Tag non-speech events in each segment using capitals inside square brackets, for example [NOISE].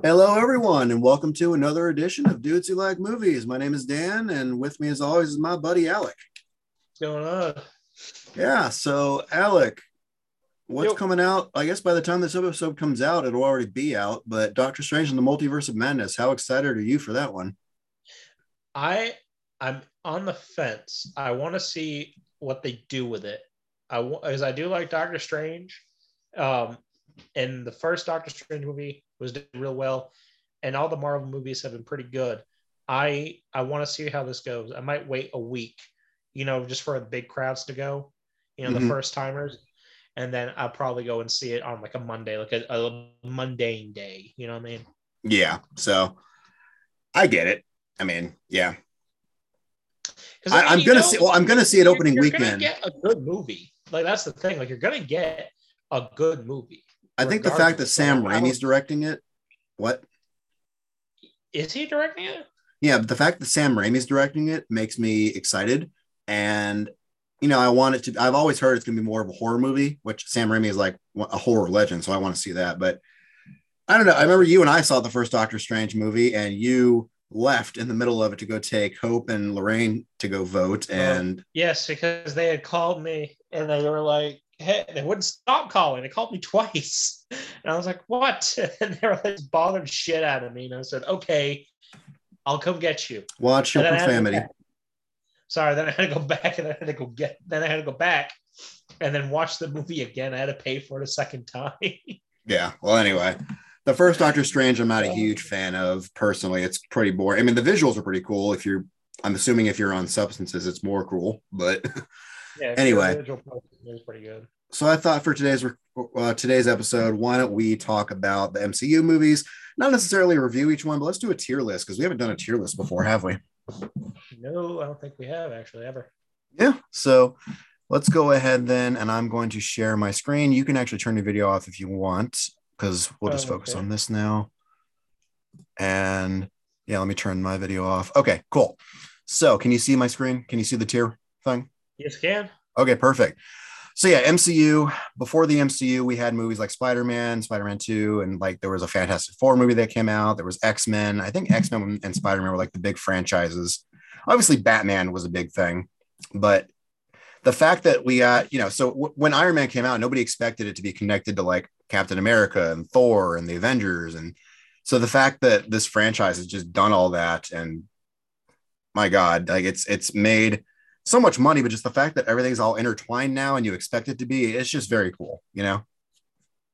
Hello, everyone, and welcome to another edition of Dudes Who Like Movies. My name is Dan, and with me, as always, is my buddy Alec. What's going on? Yeah, so Alec, what's Yo. coming out? I guess by the time this episode comes out, it'll already be out. But Doctor Strange and the Multiverse of Madness. How excited are you for that one? I I'm on the fence. I want to see what they do with it. I because I do like Doctor Strange, um, and the first Doctor Strange movie was did real well, and all the Marvel movies have been pretty good. I I want to see how this goes. I might wait a week, you know, just for the big crowds to go, you know, Mhm. the first timers, and then I'll probably go and see it on like a Monday, like a, a mundane day. You know what I mean? Yeah, so I get it. I mean, yeah, I, I'm you gonna know, see. Well, I'm gonna see it you're- opening you're weekend. Gonna get a good movie. Like that's the thing. Like you're gonna get a good movie. I think the fact that. Sam Raimi's directing it. What? Is he directing it? Yeah, but the fact that Sam Raimi's directing it makes me excited. And, you know, I want it to, I've always heard it's going to be more of a horror movie, which Sam Raimi is like a horror legend. So I want to see that. But I don't know. I remember you and I saw the first Doctor Strange movie and you left in the middle of it to go take Hope and Lorraine to go vote. Oh, and Yes, because they had called me and they were like, "Hey," they wouldn't stop calling. They called me [LAUGHS] twice, and I was like, "What?" [LAUGHS] And they were like bothered shit out of me. And I said, "Okay, I'll come get you." watch your And then I had to go profanity. Sorry, then I had to go [LAUGHS] back and I had to go get. Then I had to go back and then watch the movie again. I had to pay for it a second time. Yeah. Well, anyway, the first Doctor Strange, I'm not a huge fan of personally. It's pretty boring. I mean, the visuals are pretty cool. If you're, I'm assuming if you're on substances, it's more cool. But Yeah. Anyway. the was pretty good. so I thought for today's uh, today's episode, why don't we talk about the MCU movies? Not necessarily review each one, but let's do a tier list because we haven't done a tier list before, have we? No, I don't think we have actually ever. Yeah. So let's go ahead then, and I'm going to share my screen. You can actually turn your video off if you want, because we'll just Oh, focus okay. on this now. And yeah, let me turn my video off. Okay, cool. So can you see my screen? Can you see the tier thing? Yes, can. Okay, perfect. So yeah, MCU. Before the MCU, we had movies like Spider Man, Spider Man Two, and like there was a Fantastic Four movie that came out. There was X Men. I think X Men and Spider Man were like the big franchises. Obviously, Batman was a big thing, but the fact that we got you know, so w- when Iron Man came out, nobody expected it to be connected to like Captain America and Thor and the Avengers, and so the fact that this franchise has just done all that, and my God, like it's it's made so much money, but just the fact that everything's all intertwined now and you expect it to be, it's just very cool, you know?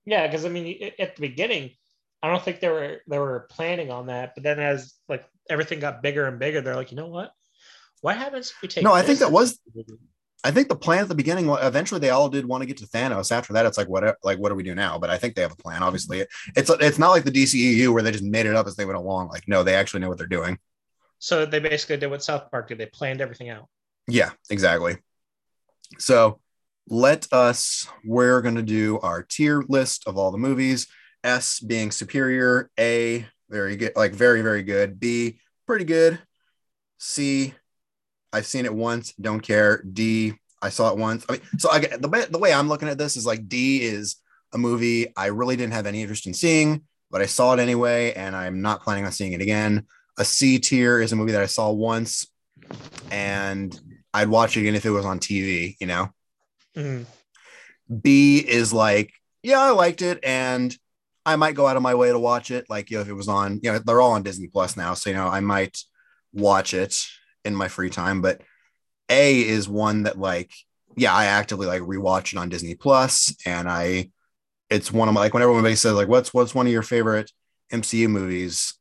Yeah, because I mean, at the beginning, I don't think they were they were planning on that. But then as like everything got bigger and bigger, they're like, you know what? What happens if we take? No, I think that was- I think the plan at the beginning, well, eventually they all did want to get to Thanos. After that, it's like, what, like, what do we do now? But I think they have a plan. Obviously, it's it's not like the DCEU where they just made it up as they went along. Like, no, they actually know what they're doing. So they basically did what South Park did. They planned everything out. Yeah, exactly. So let us, we're going to do our tier list of all the movies. S being superior, A, very good, like very, very good. B, pretty good. C, I've seen it once, don't care. D, I saw it once. I mean, so I the the way I'm looking at this is like D is a movie I really didn't have any interest in seeing, but I saw it anyway, and I'm not planning on seeing it again. A C tier is a movie that I saw once and I'd watch it again if it was on TV, you know. Mhm. B is like, yeah, I liked it, and I might go out of my way to watch it. Like, you know, if it was on, you know, they're all on Disney Plus now, so you know, I might watch it in my free time. But A is one that, like, yeah, I actively like rewatch it on Disney Plus, and I, it's one of my like whenever everybody says like, what's what's one of your favorite MCU movies?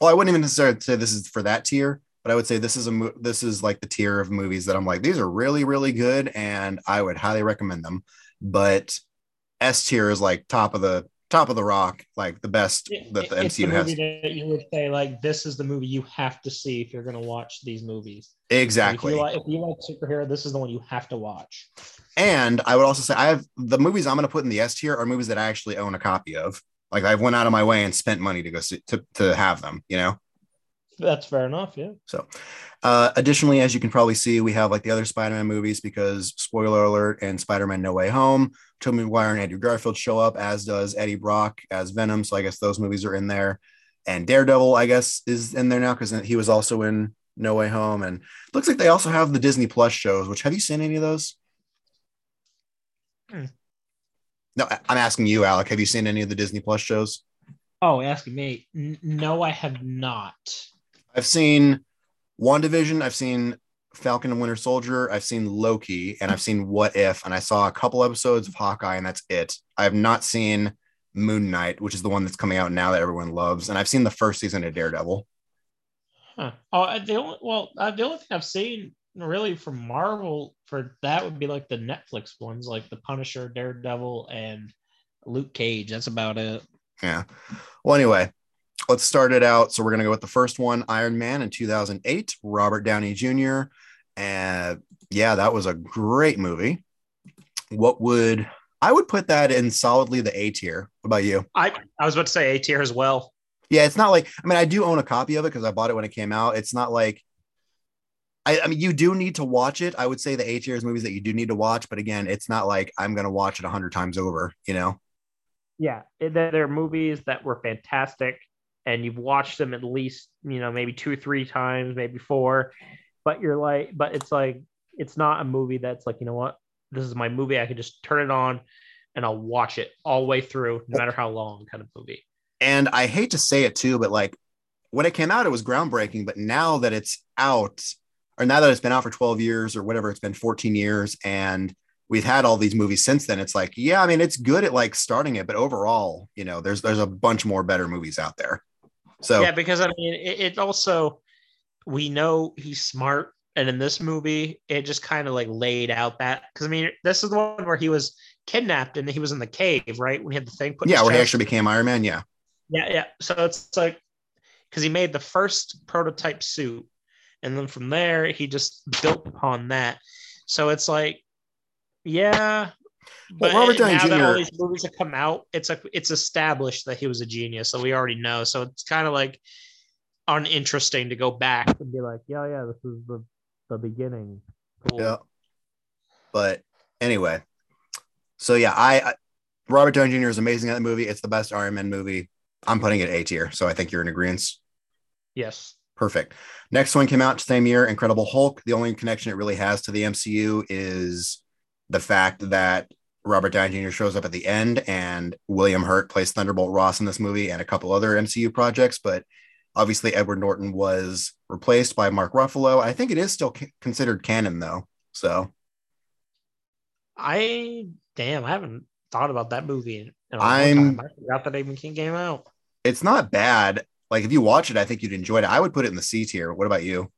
Well, I wouldn't even necessarily say this is for that tier, but I would say this is a this is like the tier of movies that I'm like these are really really good and I would highly recommend them. But S tier is like top of the top of the rock, like the best that the It's MCU the has. that you would say like this is the movie you have to see if you're going to watch these movies. Exactly. If you, like, if you like superhero, this is the one you have to watch. And I would also say I have the movies I'm going to put in the S tier are movies that I actually own a copy of. Like I've went out of my way and spent money to go see, to to have them. You know. That's fair enough. Yeah. So, uh, additionally, as you can probably see, we have like the other Spider-Man movies because spoiler alert and Spider-Man No Way Home, Tobey Maguire and Andrew Garfield show up, as does Eddie Brock as Venom. So I guess those movies are in there. And Daredevil, I guess, is in there now because he was also in No Way Home. And looks like they also have the Disney Plus shows. Which have you seen any of those? Hmm. No, I- I'm asking you, Alec. Have you seen any of the Disney Plus shows? Oh, asking me? N- no, I have not. I've seen WandaVision, I've seen Falcon and Winter Soldier, I've seen Loki, and I've seen What If, and I saw a couple episodes of Hawkeye, and that's it. I have not seen Moon Knight, which is the one that's coming out now that everyone loves, and I've seen the first season of Daredevil. Huh. Oh, the only well, uh, the only thing I've seen really from Marvel for that would be like the Netflix ones, like the Punisher, Daredevil, and Luke Cage. That's about it. Yeah. Well, anyway, let's start it out. So we're gonna go with the first one, Iron Man in 2008, Robert Downey Jr. And yeah, that was a great movie. What would I would put that in solidly the A tier. What about you? I I was about to say A tier as well. Yeah, it's not like I mean I do own a copy of it because I bought it when it came out. It's not like I, I mean you do need to watch it. I would say the A tier is movies that you do need to watch, but again, it's not like I'm gonna watch it a hundred times over. You know? Yeah, it- there there are movies that were fantastic, and you've watched them at least you know maybe two, three times, maybe four, but you're like, but it's like it's not a movie that's like you know what, this is my movie. I can just turn it on, and I'll watch it all the way through, no matter how long, kind of movie. And I hate to say it too, but like when it came out, it was groundbreaking. But now that it's out, or now that it's been out for 12 years or whatever, it's been 14 years, and we've had all these movies since then. It's like, yeah, I mean, it's good at like starting it, but overall, you know, there's there's a bunch more better movies out there. So Yeah, because I mean, it, it also we know he's smart, and in this movie, it just kind of like laid out that because I mean, this is the one where he was kidnapped and he was in the cave, right? When he had the thing put. yeah, where he actually became Iron Man. Yeah. Yeah, yeah. So it's like because he made the first prototype suit, and then from there he just built upon that. So it's like, yeah. Well, But Robert Downey now that all these movies have come out, it's like it's established that he was a genius, so we already know. So it's kind of like uninteresting to go back And be like, yeah, yeah, this is the the beginning. Cool. Yeah. But anyway, so yeah, I, I Robert Downey Jr. is amazing at the movie. It's the best Iron Man movie. I'm putting it A tier, so I think you're in agreement. Yes. Perfect. Next one came out same year, Incredible Hulk. The only connection it really has to the MCU is the fact that Robert Downey Jr. shows up at the end and William Hurt plays Thunderbolt Ross in this movie and a couple other MCU projects. But obviously, Edward Norton was replaced by Mark Ruffalo. I think it is still c- considered canon, though. So I damn, I haven't thought about that movie in I'm- time. I forgot that even came out. it's not bad. Like if you watch it, I think you'd enjoy it. I would put it in the C tier. What about you?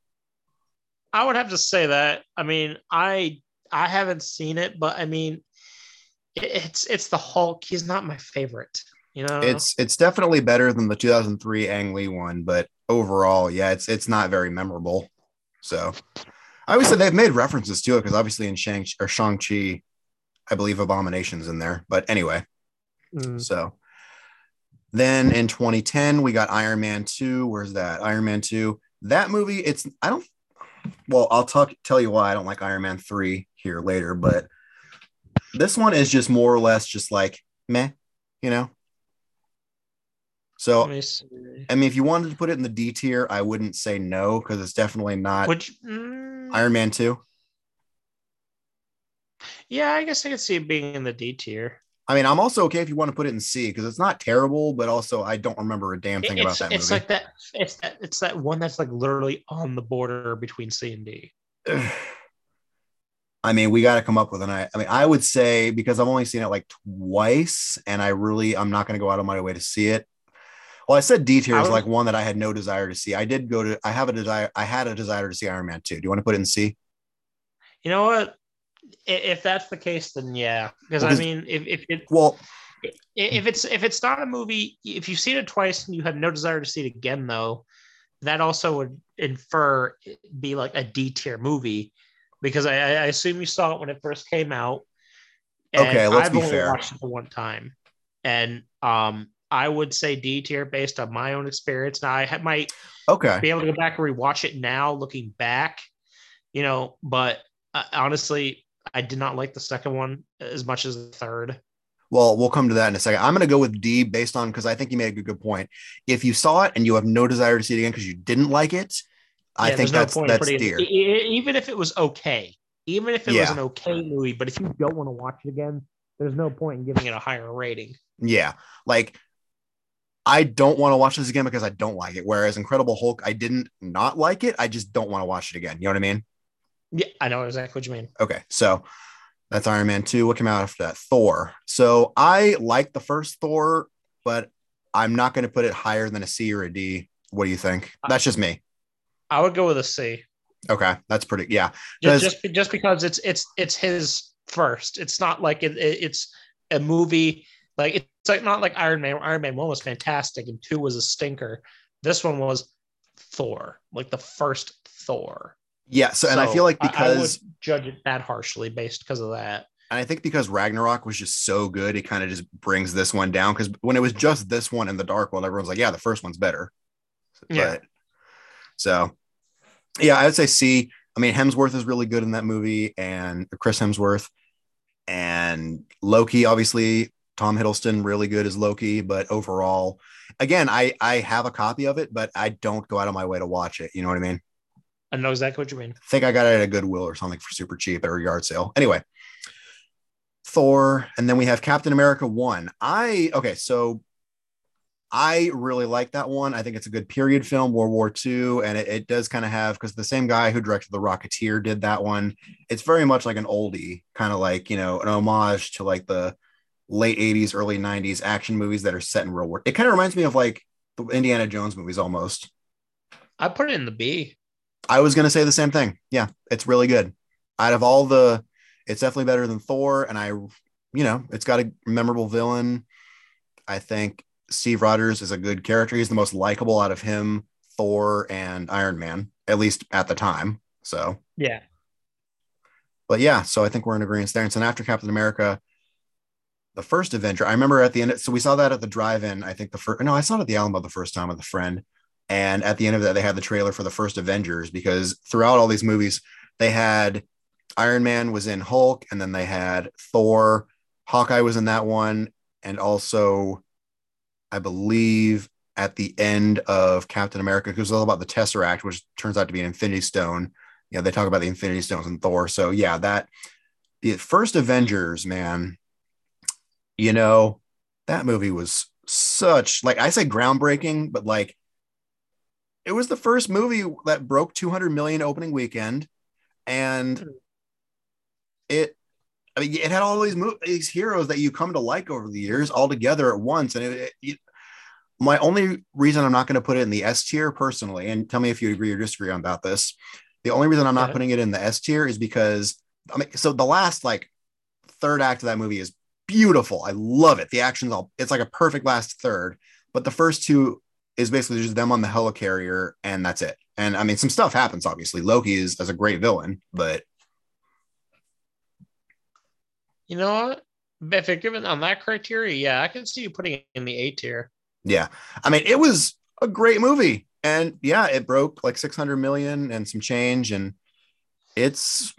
I would have to say that. I mean, I I haven't seen it, but I mean, it's it's the Hulk. He's not my favorite. You know, It's it's definitely better than the 2003 Ang Lee one, but overall, yeah, it's it's not very memorable. So I always said they've made references to it because obviously in Shang or Shang Chi, I believe Abomination's in there. But anyway, Mm. so then in 2010 we got Iron Man 2. Where's that? Iron Man 2. That movie, it's I don't. Well, I'll talk tell you why I don't like Iron Man 3 here later, but this one is just more or less just like meh, you know. So me. I mean, if you wanted to put it in the D tier, I wouldn't say no because it's definitely not Which, mm, Iron Man 2. yeah, I guess I could see it being in the D tier. I mean, I'm also okay if you want to put it in C because it's not terrible, but also I don't remember a damn thing It- about It's, that it's movie. like that. It's that. It's that one that's like literally on the border between C and D. [SIGHS] [SIGHS] I mean, we got to come up with an. I I mean, I would say because I've only seen it like twice, and I really I'm not going to go out of my way to see it. Well, I said D tier is like one that I had no desire to see. I did go to. I have a desire. I had a desire to see Iron Man 2. Do you want to put it in C? You know what? If that's the case, then yeah. Because I mean, if if it Well, if it's if it's not a movie, if you've seen it twice and you have no desire to see it again, though, that also would infer be like a D tier movie, because I, I assume you saw it when it first came out. and Okay, let's I've be only fair. watched it the one time, and um, I would say D tier based on my own experience. Now I ha- might Okay. be able to go back and rewatch it now, looking back, you know. But uh, honestly, I did not like the second one as much as the third. Well, we'll come to that in a second. I'm going to go with D based on because I think you made a good, good point. If you saw it and you have no desire to see it again because you didn't like it, I Yeah, think there's no that's that's it- dear. e- even if it was okay, even if it was Yeah. an okay movie, but if you don't want to watch it again, there's no point in giving it a higher rating. Yeah, like I don't want to watch this again because I don't like it. Whereas Incredible Hulk, I didn't not like it. I just don't want to watch it again. You know what I mean? Yeah, I know exactly what you mean. Okay, so that's Iron Man 2. What came out after that? Thor. So I like the first Thor, but I'm not going to put it higher than a C or a D. What do you think? That's just me. I would go with a C. Okay, that's pretty. Yeah, just just, just because it's it's it's his first. It's not like it, it- it's a movie like it's like not like Iron Man. Iron Man one was fantastic and two was a stinker. This one was Thor, like the first Thor. yeah. So, and I feel like I- I because would judge it that harshly based because of that. And I think because Ragnarok was just so good, it kind of just brings this one down. Because when it was just this one in the Dark World, everyone's like, "Yeah, the first one's better." Yeah. So, yeah, I'd say C. I mean, Hemsworth is really good in that movie, and Chris Hemsworth, and Loki, obviously, Tom Hiddleston, really good as Loki. But overall, again, I I have a copy of it, but I don't go out of my way to watch it. You know what I mean? I know exactly what you mean. I think I got it at a Goodwill or something for super cheap at a yard sale. Anyway, Thor, and then we have Captain America 1. I, okay, so I really like that one. I think it's a good period film, World War II, and it, it does kind of have, because the same guy who directed The Rocketeer did that one. It's very much like an oldie, kind of like, you know, an homage to like the late 80s, early 90s action movies that are set in real world. It kind of reminds me of like the Indiana Jones movies almost. I put it in the B. I was going to say the same thing. Yeah, it's really good. Out of all the, it's definitely better than Thor. And I, you know, it's got a memorable villain. I think Steve Rogers is a good character. He's the most likable out of him, Thor, and Iron Man, at least at the time. So, Yeah. but yeah, so I think we're in agreement there. And so after Captain America, the first Avenger, I remember at the end, so we saw that at the drive-in. I think the first, no, I saw it at the Alamo the first time with a friend. And at the end of that, they had the trailer for the first Avengers because throughout all these movies, they had Iron Man was in Hulk, and then they had Thor, Hawkeye was in that one, and also, I believe at the end of Captain America, was all about the Tesseract, which turns out to be an Infinity Stone. You know, they talk about the Infinity Stones and Thor. So yeah, that the first Avengers, man, you know, that movie was such like I say groundbreaking, but like it was the first movie that broke 200 million opening weekend and hmm. it I mean, it had all these mo- these heroes that you come to like over the years all together at once. And it, it, my only reason I'm not going to put it in the S tier personally, and tell me if you agree or disagree about this. The only reason I'm not putting it in the S tier is because I mean, so the last like third act of that movie is beautiful. I love it. The action's all it's like a perfect last third, but the first two is basically just them on the helicarrier, and that's it. And I mean, some stuff happens. Obviously, Loki is as a great villain, but You know what? If you're given on that criteria, yeah, I can see you putting it in the A tier. Yeah. I mean, it was a great movie. And yeah, it broke like 600 million and some change. And it's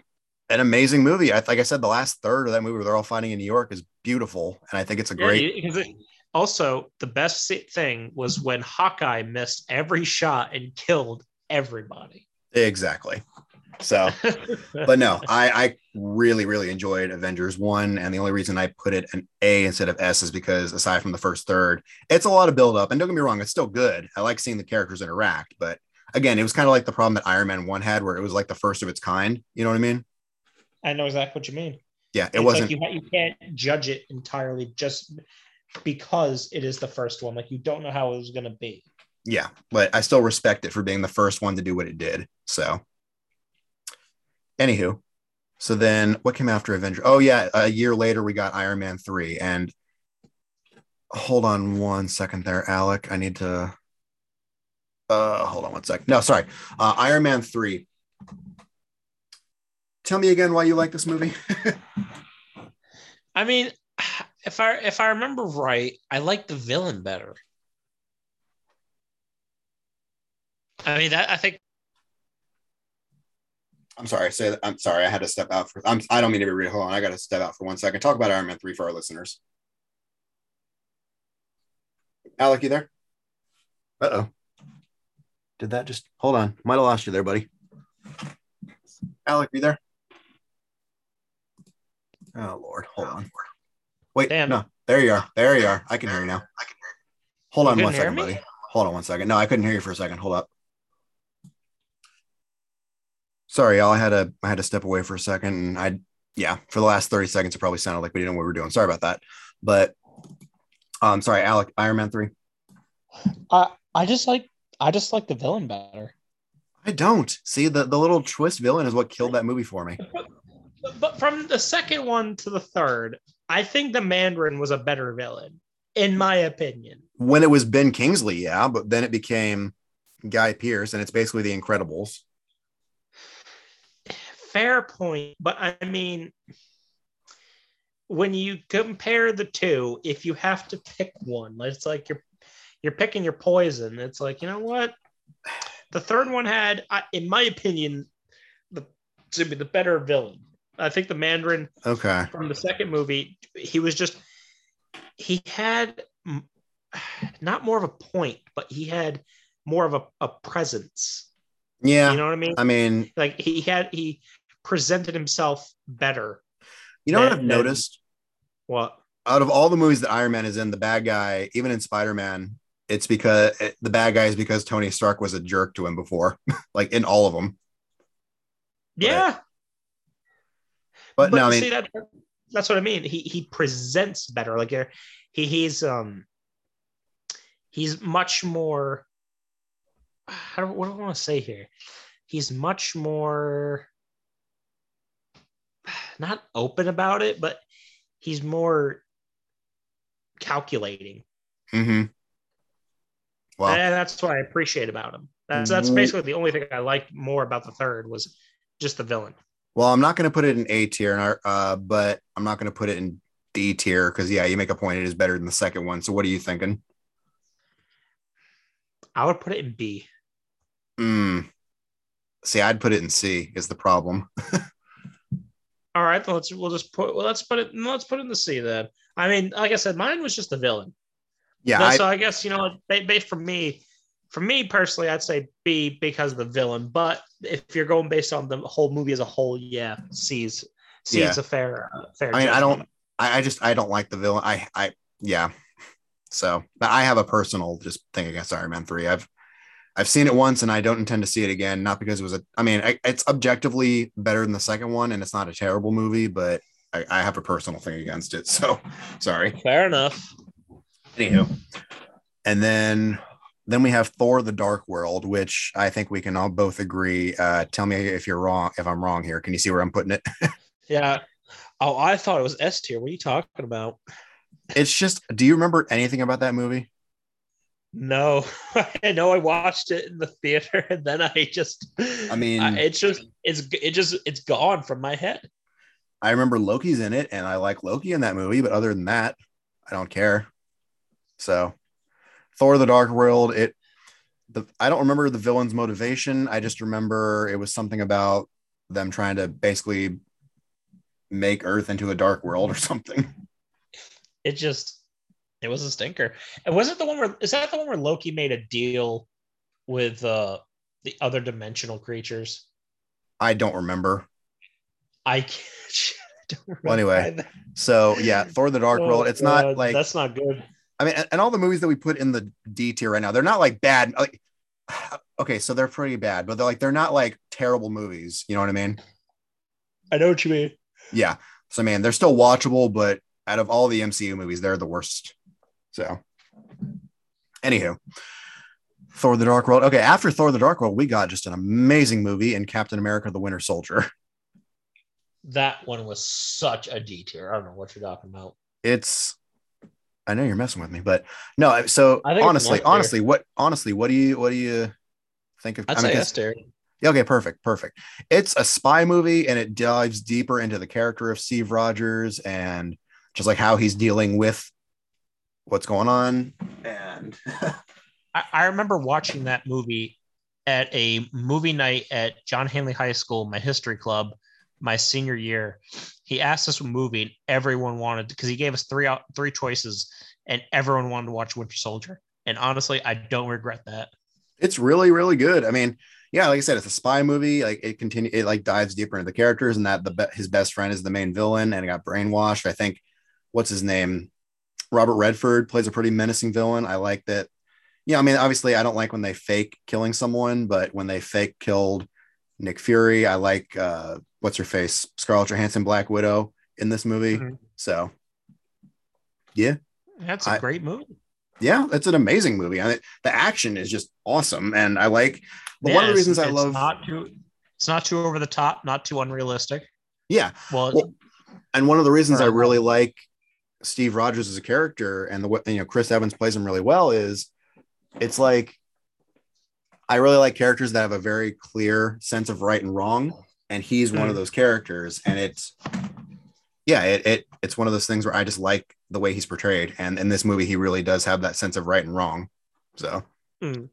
an amazing movie. I, like I said, the last third of that movie where they're all fighting in New York is beautiful. And I think it's a Yeah, great. it- also the best thing was when Hawkeye missed every shot and killed everybody. Exactly. So, [LAUGHS] but no, I, I really, really enjoyed Avengers 1. And the only reason I put it an A instead of S is because aside from the first third, it's a lot of build up. And don't get me wrong, it's still good. I like seeing the characters interact. But again, it was kind of like the problem that Iron Man 1 had, where it was like the first of its kind. You know what I mean? I know exactly what you mean. Yeah, it It's wasn't. like you, you can't judge it entirely just because it is the first one. Like you don't know how it was going to be. yeah, but I still respect it for being the first one to do what it did. So, anywho, so then what came after Avenger? Oh, yeah, a year later, we got Iron Man 3. And hold on one second there, Alec. I need to. Uh, hold on one second. No, sorry. Uh, Iron Man 3. Tell me again why you like this movie. [LAUGHS] I mean, if I if I remember right, I like the villain better. I mean, that I think I'm sorry. Say that. I'm sorry. I had to step out for. I'm. I don't mean to be rude. Hold on. I got to step out for one second. Talk about Iron Man three for our listeners. Alec, you there? Uh oh. Did that just hold on? Might have lost you there, buddy. Alec, you there? Oh Lord, hold on. Wait, Damn. no, there you are. There you are. I can hear you now. I can hear you. Hold You on one couldn't hear second, me? buddy. Hold on one second. No, I couldn't hear you for a second. Hold up. Sorry, y'all. I had to I had to step away for a second, and I yeah, for the last thirty seconds, it probably sounded like we didn't know what we were doing. Sorry about that. But um, sorry, Alec. Iron Man three. I I just like I just like the villain better. I don't see the the little twist villain is what killed that movie for me. But, but from the second one to the third, I think the Mandarin was a better villain, in my opinion. When it was Ben Kingsley, yeah, but then it became Guy Pearce, and it's basically The Incredibles. Fair point, but I mean, when you compare the two, if you have to pick one, it's like you're you're picking your poison. It's like you know what, the third one had, in my opinion, the to be the better villain. I think the Mandarin Okay. from the second movie, he was just he had not more of a point, but he had more of a, a presence. Yeah. You know what I mean? I mean, Like he had he presented himself better. you know what I've noticed? What? Out of all the movies that Iron Man is in, the bad guy, even in Spider Man, it's because it, the bad guy is because Tony Stark was a jerk to him before, [LAUGHS] like in all of them. Yeah, But, but no, I you mean, see that that's what I mean. He he presents better. Like he he's um he's much more. How do, what do I want to say here? He's much more [SIGHS] not open about it, but he's more calculating. mhm. well, and that's what I appreciate about him. That's that's Mhm. basically the only thing I liked more about the third was just the villain. well, I'm not going to put it in A tier, uh, but I'm not going to put it in D tier because yeah, you make a point. It is better than the second one. So what are you thinking? I would put it in B. Mm. See, I'd put it in C. Is the problem? [LAUGHS] All right, let's we'll just put well, let's put it let's put it in the C then. I mean, like I said, mine was just the villain. Yeah, But- I, so I guess you know, ba- based for me, for me personally, I'd say B because of the villain. But if you're going based on the whole movie as a whole, yeah, C's C's Yeah. a fair uh, fair. I mean, I don't. I, I just I don't like the villain. I I yeah. So but I have a personal just thing against Iron Man three. I've I've seen it once and I don't intend to see it again. Not because it was a. I mean, I, it's objectively better than the second one, and it's not a terrible movie, but I, I have a personal thing against it. [LAUGHS] So sorry. Fair enough. Anywho, and then then we have Thor: The Dark World, which I think we can all both agree. Uh, tell me if you're wrong. If I'm wrong here, can you see where I'm putting it? [LAUGHS] Yeah. Oh, I thought it was S tier. What are you talking about? It's just. Do you remember anything about that movie? No, [LAUGHS] I know I watched it in the theater, [LAUGHS] and then I just, I mean- it's just, it's, it just, it's gone from my head. I remember Loki's in it, and I like Loki in that movie, but other than that, I don't care. So, Thor: The Dark World. It. The I don't remember the villain's motivation. I just remember it was something about them trying to basically make Earth into a dark world or [LAUGHS] something. It just, it was a stinker. And was it the one where, is that the one where Loki made a deal with uh the other dimensional creatures? I don't remember. I can't. [LAUGHS] I don't Well, anyway, remember. So yeah, Thor: The Dark Oh, World. It's God, not like that's not good. I mean, and- and all the movies that we put in the D tier right now, they're not like bad. Like, [SIGHS] okay, so they're pretty bad, but they're like they're not like terrible movies. You know what I mean? I know what you mean. Yeah. So man, they're still watchable, but out of all the MCU movies, they're the worst. So, anywho, Thor: The Dark World. Okay, after Thor: The Dark World, we got just an amazing movie in Captain America: The Winter Soldier. That one was such a D tier. I don't know what you're talking about. It's. I know you're messing with me, but no. So I think honestly, tier. honestly, what honestly, what do you what do you think of? I'd I mean, say S tier. Yeah, okay, perfect, perfect. It's a spy movie and it dives deeper into the character of Steve Rogers and just like how he's dealing with what's going on. And [LAUGHS] I, I remember watching that movie at a movie night at John Hanley High School, my history club, my senior year. He asked us a movie, and everyone wanted because he gave us three out three choices, and everyone wanted to watch Winter Soldier. And honestly, I don't regret that. it's really, really good. I mean, yeah, like I said, it's a spy movie. Like it continue, it like dives deeper into the characters, and that the his best friend is the main villain, and it got brainwashed. I think what's his name, Robert Redford plays a pretty menacing villain. I like that. Yeah, I mean, obviously, I don't like when they fake killing someone, but when they fake killed Nick Fury, I like uh, what's her face, Scarlett Johansson, Black Widow in this movie. Mhm. So yeah, That's a I- great movie. yeah, it's an amazing movie. I mean, the action is just awesome, and I like. But one of the reasons I it's love, not too it's not too over the top, not too unrealistic. yeah, Well, Well, and one of the reasons I really like Steve Rogers as a character and the way you know Chris Evans plays him really well is it's like I really like characters that have a very clear sense of right and wrong, and he's one of Mm. those characters, and it's yeah, it, it it's one of those things where I just like the way he's portrayed, and in this movie he really does have that sense of right and wrong. So, Mm.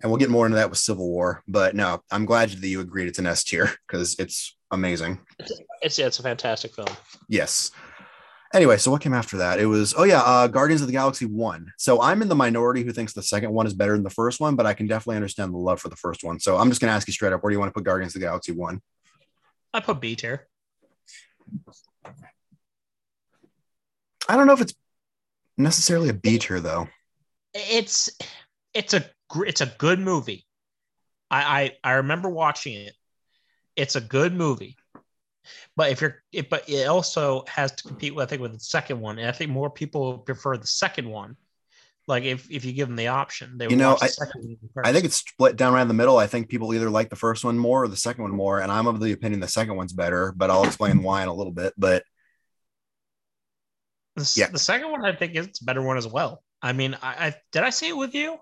and we'll get more into that with Civil War, but no, I'm glad that you agreed it's an S tier because it's amazing. it's yeah, it's a fantastic film. Yes. Anyway, so what came after that? It was oh yeah, uh, Guardians of the Galaxy one. So I'm in the minority who thinks the second one is better than the first one, but I can definitely understand the love for the first one. So I'm just gonna ask you straight up, where do you want to put Guardians of the Galaxy one? I put B tier. I don't know if it's necessarily a B tier though. It's it's a it's a good movie. I I, I remember watching it. It's a good movie. But if you're it, but it also has to compete with I think with the second one. And I think more people prefer the second one. Like if, if you give them the option, they would You know, watch the I- second one I think it's split down around the middle. I think people either like the first one more or the second one more, and I'm of the opinion the second one's better. But I'll explain why in a little bit. But the, yeah. the second one I think is a better one as well. I mean, I, I did I see it with you?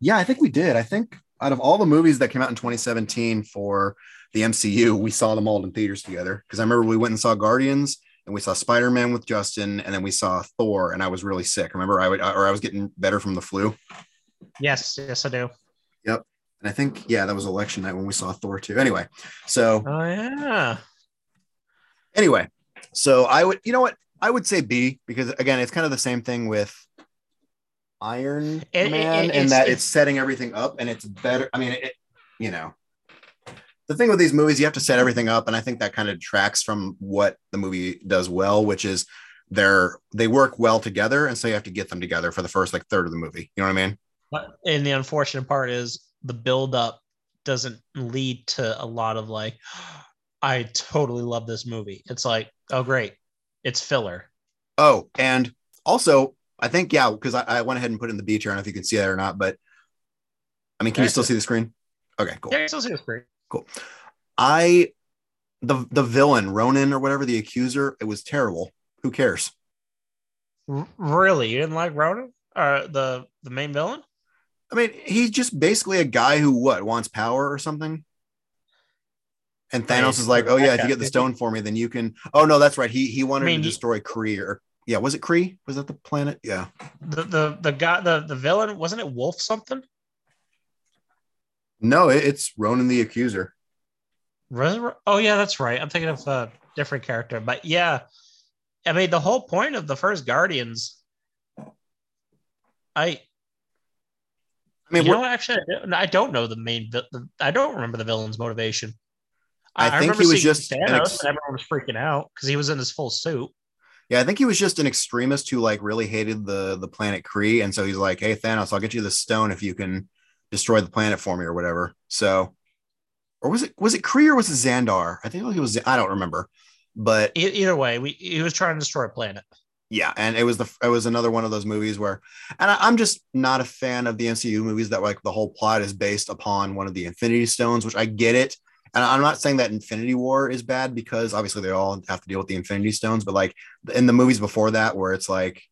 yeah, I think we did. I think out of all the movies that came out in 2017 for the MCU, we saw them all in theaters together. Because I remember we went and saw Guardians, and we saw Spider Man with Justin, and then we saw Thor, and I was really sick. Remember, I would or I was getting better from the flu, Yes, yes, I do. Yep, and I think yeah, that was election night when we saw Thor too. Anyway, so Oh yeah. anyway, so I would you know what I would say B because again, it's kind of the same thing with Iron It- it- Man it- in it's- that it's- it's setting everything up and it's better. I mean, it, you know, the thing with these movies, you have to set everything up, and I think that kind of detracts from what the movie does well, which is they're they work well together, and so you have to get them together for the first like third of the movie. You know what I mean? But and the unfortunate part is the build up doesn't lead to a lot of like, I totally love this movie. It's like, oh great, it's filler. Oh, and also, I think yeah, because I, I went ahead and put in the B tier. I don't know if you can see that or not, but I mean, can you still see the screen? Okay, cool. Yeah, it's still it's great. I the the villain Ronan or whatever the accuser, it was terrible. Who cares? Really, you didn't like Ronan, uh, the the main villain? I mean, he's just basically a guy who what wants power or something. And Right, Thanos is like, "Oh yeah, if you get the stone for me, then you can." Oh no, that's right. He he wanted I mean, to destroy Kree or yeah, was it Kree? Was that the planet? Yeah. The the the guy the the villain wasn't it Wolf something? No, it, it's Ronan the accuser. Oh yeah, that's right. I'm thinking of a different character, but yeah, I mean the whole point of the first Guardians. I I mean, you know, actually, I don't- know the main. the- I don't remember the villain's motivation. I think remember he was just an Thanos, ex- and everyone was freaking out because he was in his full suit. Yeah, I think he was just an extremist who like really hated the the planet Kree, and so he's like, "Hey Thanos, I'll get you the stone if you can destroy the planet for me or whatever." So, or was it was it Kree or was it Xandar? I think it was. I don't remember, but either way, we he was trying to destroy a planet. yeah, and it was the it was another one of those movies where, and I, I'm just not a fan of the MCU movies that like the whole plot is based upon one of the Infinity Stones, which I get it. And I'm not saying that Infinity War is bad because obviously they all have to deal with the Infinity Stones, but like in the movies before that, where it's like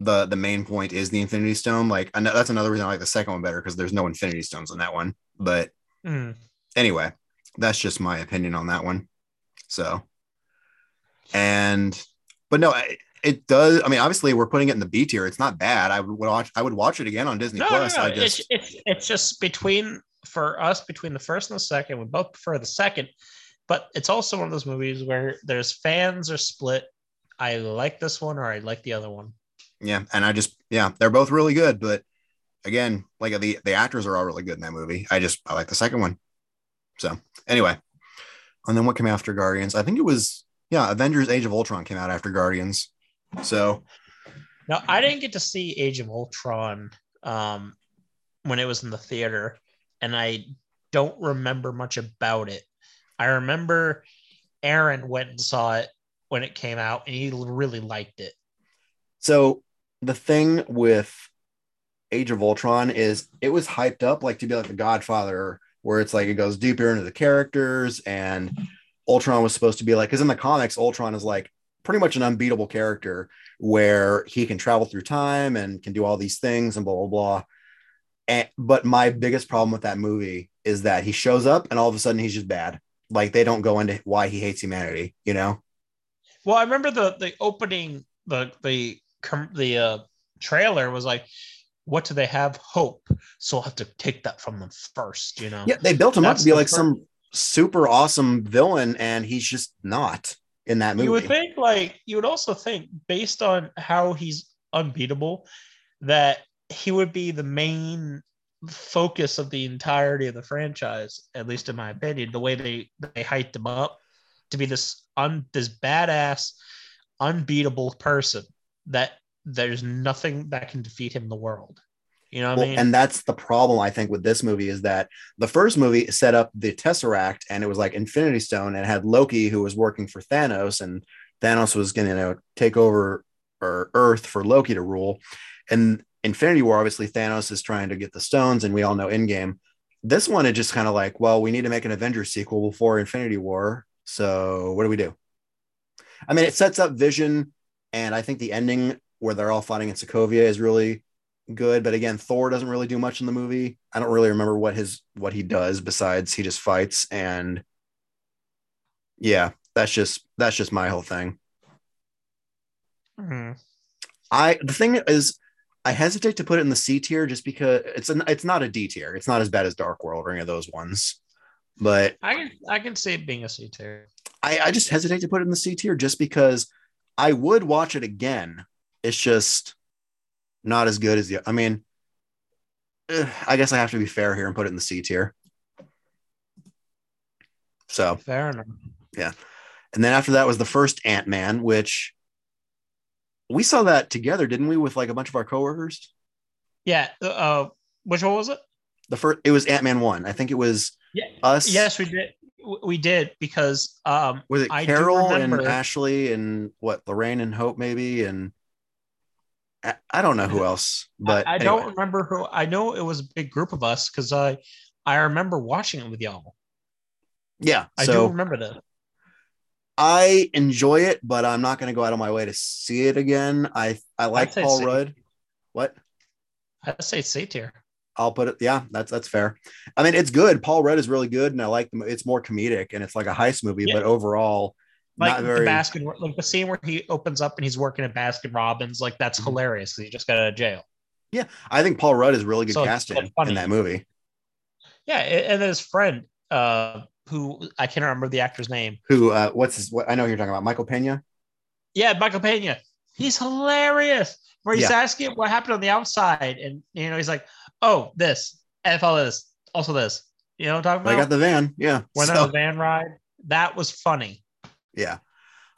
the the main point is the Infinity Stone, like that's another reason I like the second one better because there's no Infinity Stones in that one. But Mm. anyway, that's just my opinion on that one. So, and but no, it does. I mean, obviously, we're putting it in the B tier. It's not bad. I would watch. I would watch it again on Disney No, no, Plus. no. I just It's, it's it's just between for us between the first and the second. We both prefer the second, but it's also one of those movies where there's fans are split. I like this one or I like the other one. yeah, and I just yeah, they're both really good. But again, like the the actors are all really good in that movie. I just I like the second one. So anyway, and then what came after Guardians? I think it was yeah, Avengers: Age of Ultron came out after Guardians. So Now I didn't get to see Age of Ultron um, when it was in the theater, and I don't remember much about it. I remember Aaron went and saw it when it came out, and he really liked it. So the thing with Age of Ultron is it was hyped up like to be like the Godfather, where it's like it goes deeper into the characters, and Ultron was supposed to be like because in the comics, Ultron is like pretty much an unbeatable character where he can travel through time and can do all these things and blah blah blah. And, but my biggest problem with that movie is that he shows up and all of a sudden he's just bad. Like they don't go into why he hates humanity, you know? Well, I remember the the opening the the the uh, trailer was like, "What do they have? Hope." So I'll have to take that from them first, you know. Yeah, they built him up to be like fir- some super awesome villain, and he's just not in that movie. You would think, like, you would also think, based on how he's unbeatable, that he would be the main focus of the entirety of the franchise, at least in my opinion. The way they they hyped him up to be this un this badass, unbeatable person that there's nothing that can defeat him in the world. You know what Well, I mean? and that's the problem I think with this movie is that the first movie set up the Tesseract and it was like Infinity Stone and had Loki who was working for Thanos and Thanos was going to you know, take over or Earth for Loki to rule. And Infinity War, obviously Thanos is trying to get the stones and we all know Endgame. This one is just kind of like, well, we need to make an Avengers sequel before Infinity War. So what do we do? I mean, it sets up Vision and I think the ending where they're all fighting in Sokovia is really good but again thor doesn't really do much in the movie i don't really remember what his what he does besides he just fights and yeah that's just that's just my whole thing Mhm. i the thing is i hesitate to put it in the c tier just because it's an it's not a d tier it's not as bad as dark world or any of those ones but I can I can see it being a C tier. I, I just hesitate to put it in the C tier just because I would watch it again. It's just not as good as the. I mean, I guess I have to be fair here and put it in the C tier. So, Fair enough. Yeah. And then after that was the first Ant Man, which we saw that together, didn't we, with like a bunch of our coworkers? Yeah. Uh, which one was it? The first, it was Ant Man one. I think it was Yeah. us. Yes, we did. We did because um, Was it I Carol and Ashley and what Lorraine and Hope maybe and I, I don't know who else, but I, I anyway. don't remember who. I know it was a big group of us because I I remember watching it with y'all. Yeah. I so do remember that. I enjoy it, but I'm not going to go out of my way to see it again. I I like Paul C. Rudd. What? I'd say C tier. I'll put it. Yeah, that's that's fair. I mean, it's good. Paul Rudd is really good, and I like the. It's more comedic, and it's like a heist movie, Yeah. but overall, Like not very. the Baskin, like the scene where he opens up and he's working at Baskin Robbins. Like that's Mhm. hilarious. He just got out of jail. Yeah, I think Paul Rudd is really good So casting in that movie. Yeah, and then his friend, uh, who I can't remember the actor's name. Who? Uh, what's his? What I know you're talking about Michael Pena. Yeah, Michael Pena. He's hilarious. Where he's Yeah. asking what happened on the outside, and you know he's like, "Oh, this NFL this, also this." You know what I'm talking I got the van. Yeah. when So- that was van ride, that was funny. yeah.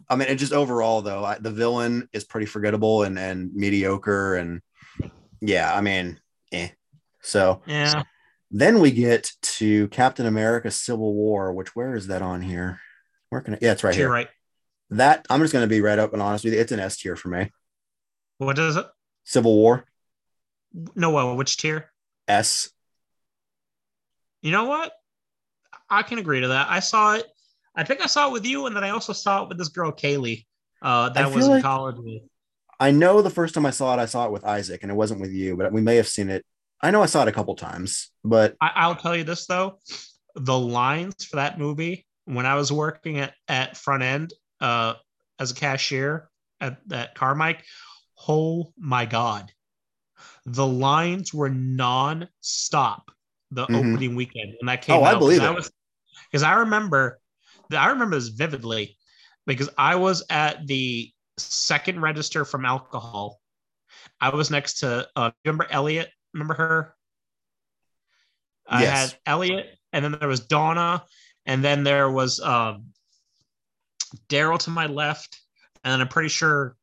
I mean, it just overall though, I, the villain is pretty forgettable and and mediocre, and yeah, I mean, eh. So Yeah, Then we get to Captain America Civil War, which where is that on here? Where can I, yeah, it's right here. right. That I'm just going to be right up and honest with you. It's an S tier for me. What is it? Civil War, No, well, which tier? S. You know what? I can agree to that. I saw it. I think I saw it with you, and then I also saw it with this girl Kaylee. Uh, that was in like- college with. I know the first time I saw it, I saw it with Isaac, and it wasn't with you, but we may have seen it. I know I saw it a couple times, but I, I'll tell you this though, the lines for that movie when I was working at, at front end uh, as a cashier at that Carmike. Oh my god, the lines were non-stop the Mhm. opening weekend when that came Oh, I believe it. was because I remember I remember this vividly because I was at the second register from alcohol. I was next to uh, remember Elliot. Remember her? I Yes. had Elliot, and then there was Donna, and then there was um, Daryl to my left, and then I'm pretty sure,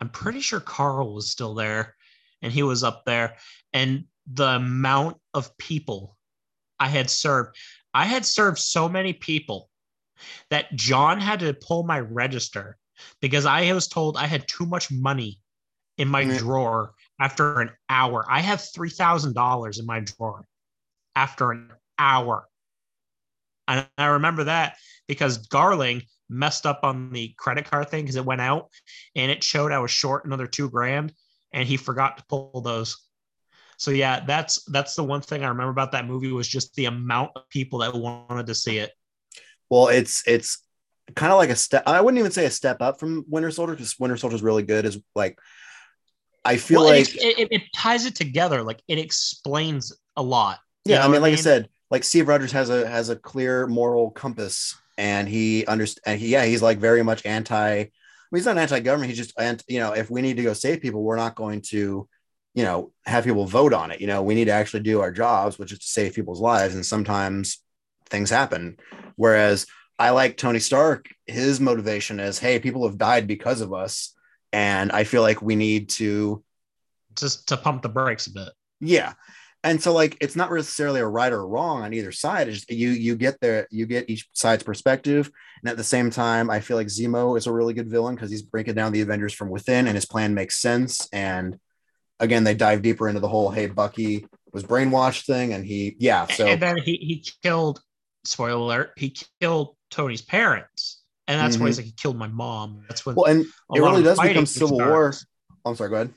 I'm pretty sure Carl was still there, and he was up there, and the amount of people I had served, I had served so many people that John had to pull my register because I was told I had too much money in my Mm. drawer after an hour. I have three thousand dollars in my drawer after an hour. And I remember that because Garling messed up on the credit card thing because it went out and it showed I was short another two grand and he forgot to pull those. So yeah, that's that's the one thing I remember about that movie was just the amount of people that wanted to see it. Well, it's it's kind of like a step. I wouldn't even say a step up from Winter Soldier because Winter Soldier is really good. Is like I feel well, like it, it, it ties it together, like it explains a lot. You yeah. know I mean, like I said, like Steve Rogers has a has a clear moral compass, and he understands. He, yeah, he's like very much anti. Well, he's not anti-government. He's just anti, you know, if we need to go save people, we're not going to, you know, have people vote on it. You know, we need to actually do our jobs, which is to save people's lives, and sometimes things happen. Whereas I like Tony Stark. His motivation is, hey, people have died because of us, and I feel like we need to just to pump the brakes a bit. yeah. And so like it's not necessarily a right or wrong on either side. It's just you you get there, you get each side's perspective. And at the same time, I feel like Zemo is a really good villain because he's breaking down the Avengers from within and his plan makes sense. And again, they dive deeper into the whole hey, Bucky was brainwashed thing. And he yeah, so and then he he killed. Spoiler alert: he killed Tony's parents, and that's why he's mm-hmm. like he killed my mom. That's when well, and it really does become Civil War. starts. Oh, I'm sorry, go ahead.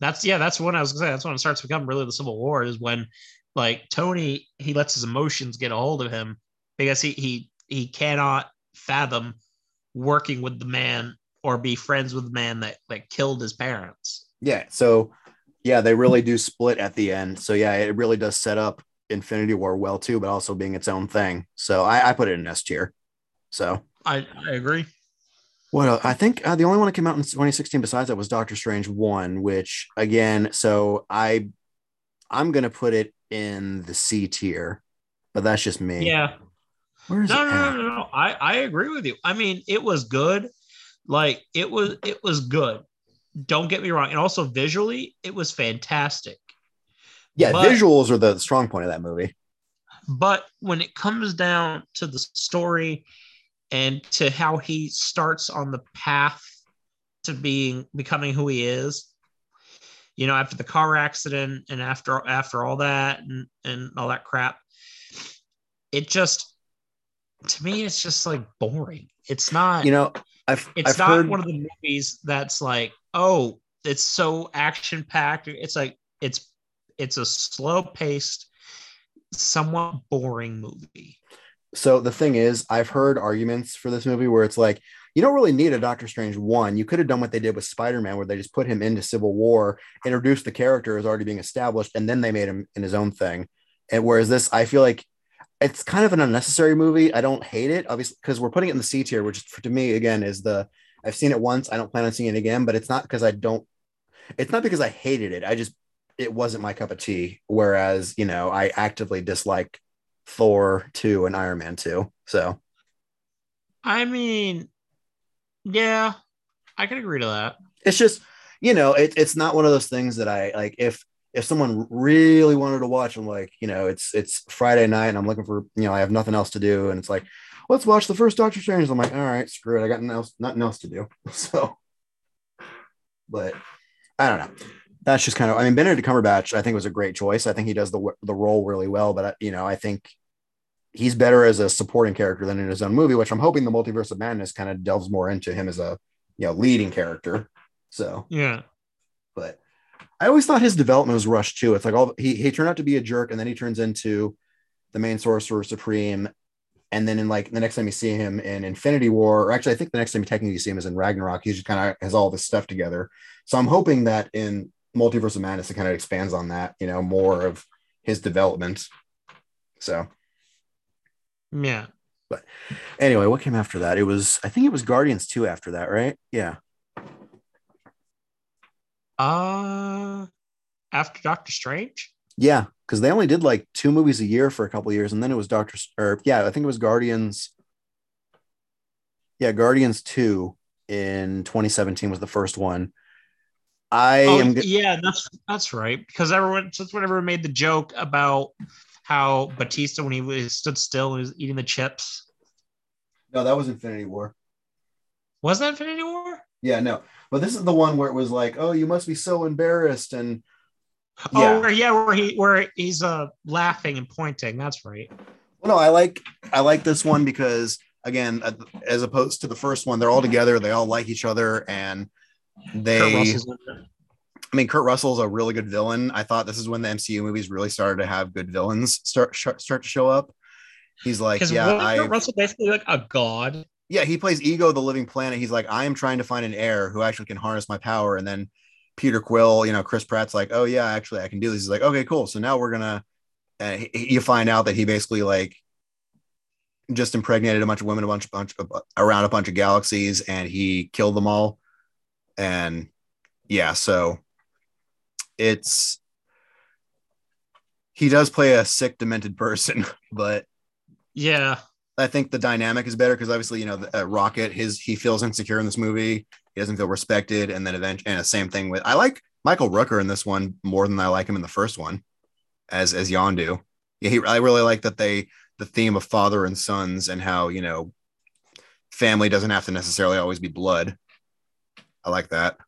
That's yeah, that's when I was gonna say that's when it starts to become really the Civil War is when like Tony he lets his emotions get a hold of him because he he he cannot fathom working with the man or be friends with the man that that killed his parents. Yeah. So yeah, they really do split at the end. So yeah, it really does set up Infinity War well too, but also being its own thing. So I, I put it in S tier. So I I agree. what else? I think uh, the only one that came out in 2016 besides that was Doctor Strange one, which again, so I I'm gonna put it in the C tier, but that's just me. Yeah. Where is No, it? no, no, no, no. I, I agree with you. I mean, it was good. Like it was it was good. Don't get me wrong. And also visually, it was fantastic. Yeah, But- visuals are the strong point of that movie. But when it comes down to the story and to how he starts on the path to being becoming who he is, you know, after the car accident and after after all that and, and all that crap, it just to me it's just like boring. It's not You know, I've it's I've not heard one of the movies that's like oh it's so action packed it's like it's it's a slow paced somewhat boring movie so the thing is, I've heard arguments for this movie where it's like, you don't really need a Doctor Strange one. You could have done what they did with Spider Man, where they just put him into Civil War, introduced the character as already being established, and then they made him in his own thing. And whereas this, I feel like it's kind of an unnecessary movie. I don't hate it, obviously, because we're putting it in the C tier, which to me, again, is the I've seen it once. I don't plan on seeing it again, but it's not because I don't, it's not because I hated it. I just, it wasn't my cup of tea. Whereas, you know, I actively dislike Thor 2 and Iron Man 2. So, i mean yeah i can agree to that. It's just you know it, it's not one of those things that i like if if someone really wanted to watch i'm like you know it's it's friday night and i'm looking for you know i have nothing else to do and it's like let's watch the first doctor strange. I'm like all right screw it. I got nothing else nothing else to do. [LAUGHS] So but i don't know that's just kind of i mean benedict cumberbatch i think was a great choice i think he does the the role really well but uh, you know i think he's better as a supporting character than in his own movie which i'm hoping the multiverse of madness kind of delves more into him as a you know leading character so yeah but I always thought his development was rushed too. It's like all he he turned out to be a jerk, and then he turns into the main sorcerer supreme, and then in like the next time you see him in Infinity War, or actually I think the next time you technically see him is in Ragnarok. He just kind of has all this stuff together. So I'm hoping that in Multiverse of Madness it kind of expands on that, you know, more of his development. So Yeah. But anyway, what came after that? It was I think it was Guardians 2 after that, right? Yeah. Uh after Doctor Strange? Yeah, because they only did like two movies a year for a couple of years, and then it was Doctor or yeah, I think it was Guardians. Yeah, Guardians 2 in 2017 was the first one. I Oh, am yeah, that's that's right. Because everyone since whenever made the joke about how Batista when he was stood still and was eating the chips. no, that was Infinity War. Was that Infinity War? Yeah, no, but this is the one where it was like, oh, you must be so embarrassed, and Oh, Yeah. where, yeah, where he where he's uh laughing and pointing. That's right. Well, no, I like I like this one because again, as opposed to the first one, they're all together, they all like each other, and they. Kurt Russell's in it. I mean, Kurt Russell's a really good villain. I thought this is when the MCU movies really started to have good villains start sh- start to show up. He's like, yeah, I Kurt Russell basically like a god? yeah, he plays Ego, the living planet. He's like, I am trying to find an heir who actually can harness my power. And then Peter Quill, you know, Chris Pratt's like, oh yeah, actually, I can do this. He's like, okay, cool. So now we're gonna. Uh, he- you find out that he basically like just impregnated a bunch of women, a bunch, bunch of, around a bunch of galaxies, and he killed them all. And yeah, so it's he does play a sick, demented [LAUGHS] person, but Yeah. I think the dynamic is better because obviously, you know, the, uh, Rocket, his he feels insecure in this movie. He doesn't feel respected, and then eventually, and the same thing with I like Michael Rooker in this one more than I like him in the first one, as as Yondu. Yeah, he, I really like that they the theme of father and sons and how you know family doesn't have to necessarily always be blood. I like that.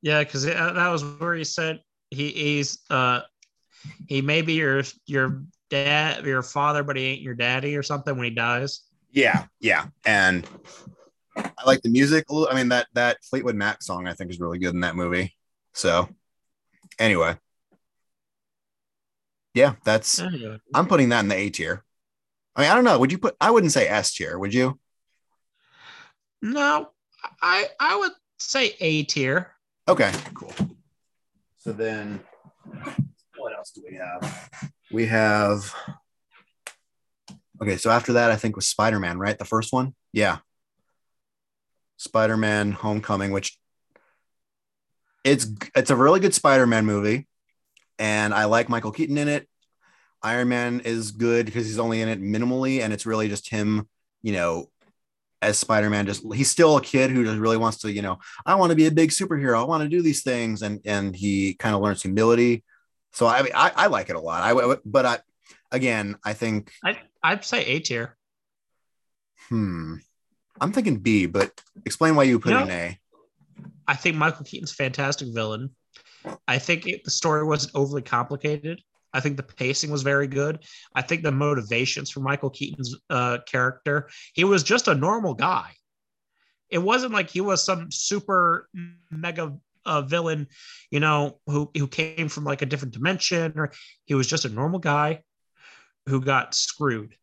Yeah, because that was where he said he, he's uh he may be your your dad your father, but he ain't your daddy or something when he dies. Yeah, yeah, and I like the music. a little- I mean that that Fleetwood Mac song I think is really good in that movie. So anyway, yeah, that's Anyway. I'm putting that in the A tier. I mean, I don't know. Would you put? I wouldn't say S tier. Would you? No, I I would say A tier. Okay, cool. So then, what else do we have? We have. Okay, so after that, I think was Spider Man, right? The first one, yeah. Spider Man Homecoming, which it's it's a really good Spider Man movie, and I like Michael Keaton in it. Iron Man is good because he's only in it minimally, and it's really just him, you know, as Spider Man. Just he's still a kid who just really wants to, you know, I want to be a big superhero. I want to do these things, and and he kind of learns humility. So I I, I like it a lot. I but I again I think I I'd say A tier. hmm I'm thinking B, but explain why you put You it in A. I think Michael Keaton's a fantastic villain. I think it, the story wasn't overly complicated. I think the pacing was very good. I think the motivations for Michael Keaton's uh, character, he was just a normal guy. It wasn't like he was some super mega uh, villain, you know, who who came from like a different dimension, or he was just a normal guy who got screwed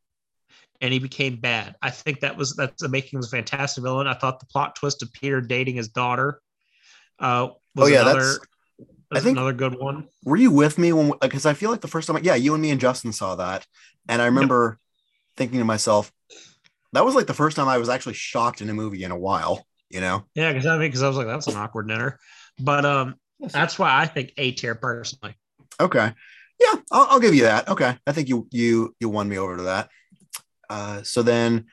and he became bad. I think that was that's the making of a fantastic villain. I thought the plot twist of Peter dating his daughter uh, was Oh, yeah, another, that's- I think- another good one. Were you with me when? Because I feel like the first time, yeah, you and me and Justin saw that, and I remember thinking to myself, that was like the first time I was actually shocked in a movie in a while. You know? Yeah, because I mean, because I was like, that's an awkward dinner, but um, that's why I think A tier personally. Okay. Yeah, I'll, I'll give you that. Okay, I think you you you won me over to that. Uh, so then,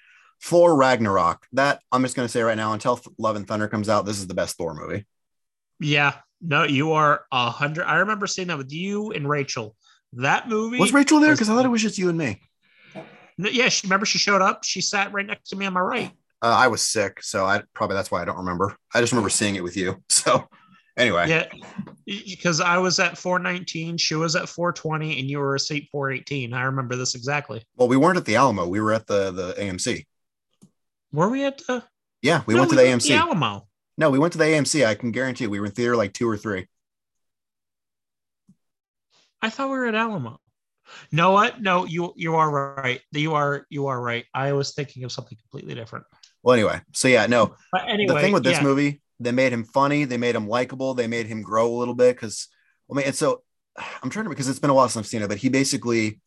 Thor Ragnarok. That I'm just gonna say right now, until Love and Thunder comes out, this is the best Thor movie. Yeah, no, you are a hundred. I remember seeing that with you and Rachel. That movie Was Rachel there? Because I thought it was just you and me. Yeah, she remember she showed up. She sat right next to me on my right. Uh, I was sick, so I probably that's why I don't remember. I just remember seeing it with you. [LAUGHS] So anyway, Yeah, because I was at 419, she was at 420, and you were a seat 418. I remember this exactly. well, we weren't at the Alamo. We were at the the AMC. Were we at the? Yeah, we No, went to the AMC. Alamo. No, we went to the AMC. I can guarantee you, we were in theater like two or three. I thought we were at Alamo. No, what? No, you you are right. You are you are right. I was thinking of something completely different. Well, anyway, so yeah, no. But anyway, the thing with this yeah. movie, they made him funny, they made him likable, they made him grow a little bit because I mean, and so I'm trying to because it's been a while since I've seen it, but he basically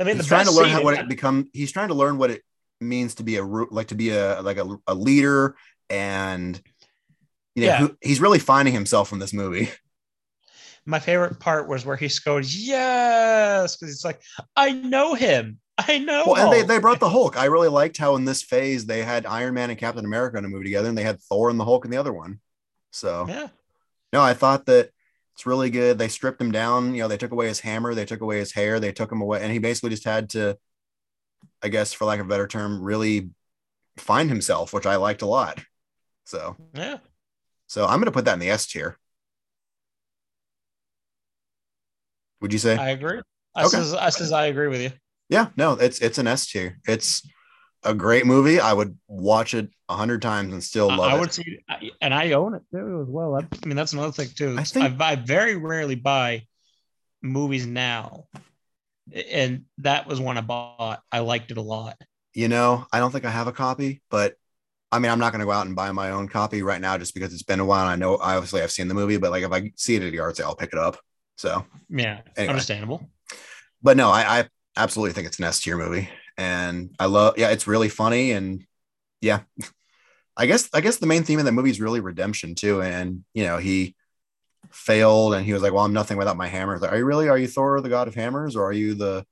I mean, he's the trying to learn how what it become. He's trying to learn what it means to be a like to be a like a, a leader, and you know Yeah. who, he's really finding himself in this movie. [LAUGHS] my favorite part was where he goes, yes, because it's like, I know him. I know. Well, and they, they brought the Hulk. I really liked how in this phase they had Iron Man and Captain America in a movie together, and they had Thor and the Hulk in the other one. So yeah, no, I thought that it's really good. They stripped him down. You know, they took away his hammer, they took away his hair, they took him away, and he basically just had to, I guess, for lack of a better term, really find himself, which I liked a lot. So, yeah. so I'm gonna put that in the S tier. Would you say? I agree. I Okay. says, I says, I agree with you. yeah, no, it's it's an S tier. It's a great movie. I would watch it a hundred times and still I, love I it. would see, I- and I own it too as well. I, I mean, that's another thing too. I I, think- I, very rarely buy movies now, and that was one I bought. I liked it a lot. you know, I don't think I have a copy, but I mean, I'm not going to go out and buy my own copy right now just because it's been a while. And I know, obviously, I've seen the movie, but like if I see it at a yard sale, I'll pick it up. So, Yeah, Anyway. understandable. but no, I, I absolutely think it's an S tier movie, and I love. Yeah, it's really funny, and yeah, [LAUGHS] I guess I guess the main theme of that movie is really redemption too. And you know, he failed, and he was like, "Well, I'm nothing without my hammer." Like, are you really? Are you Thor, the god of hammers, or are you the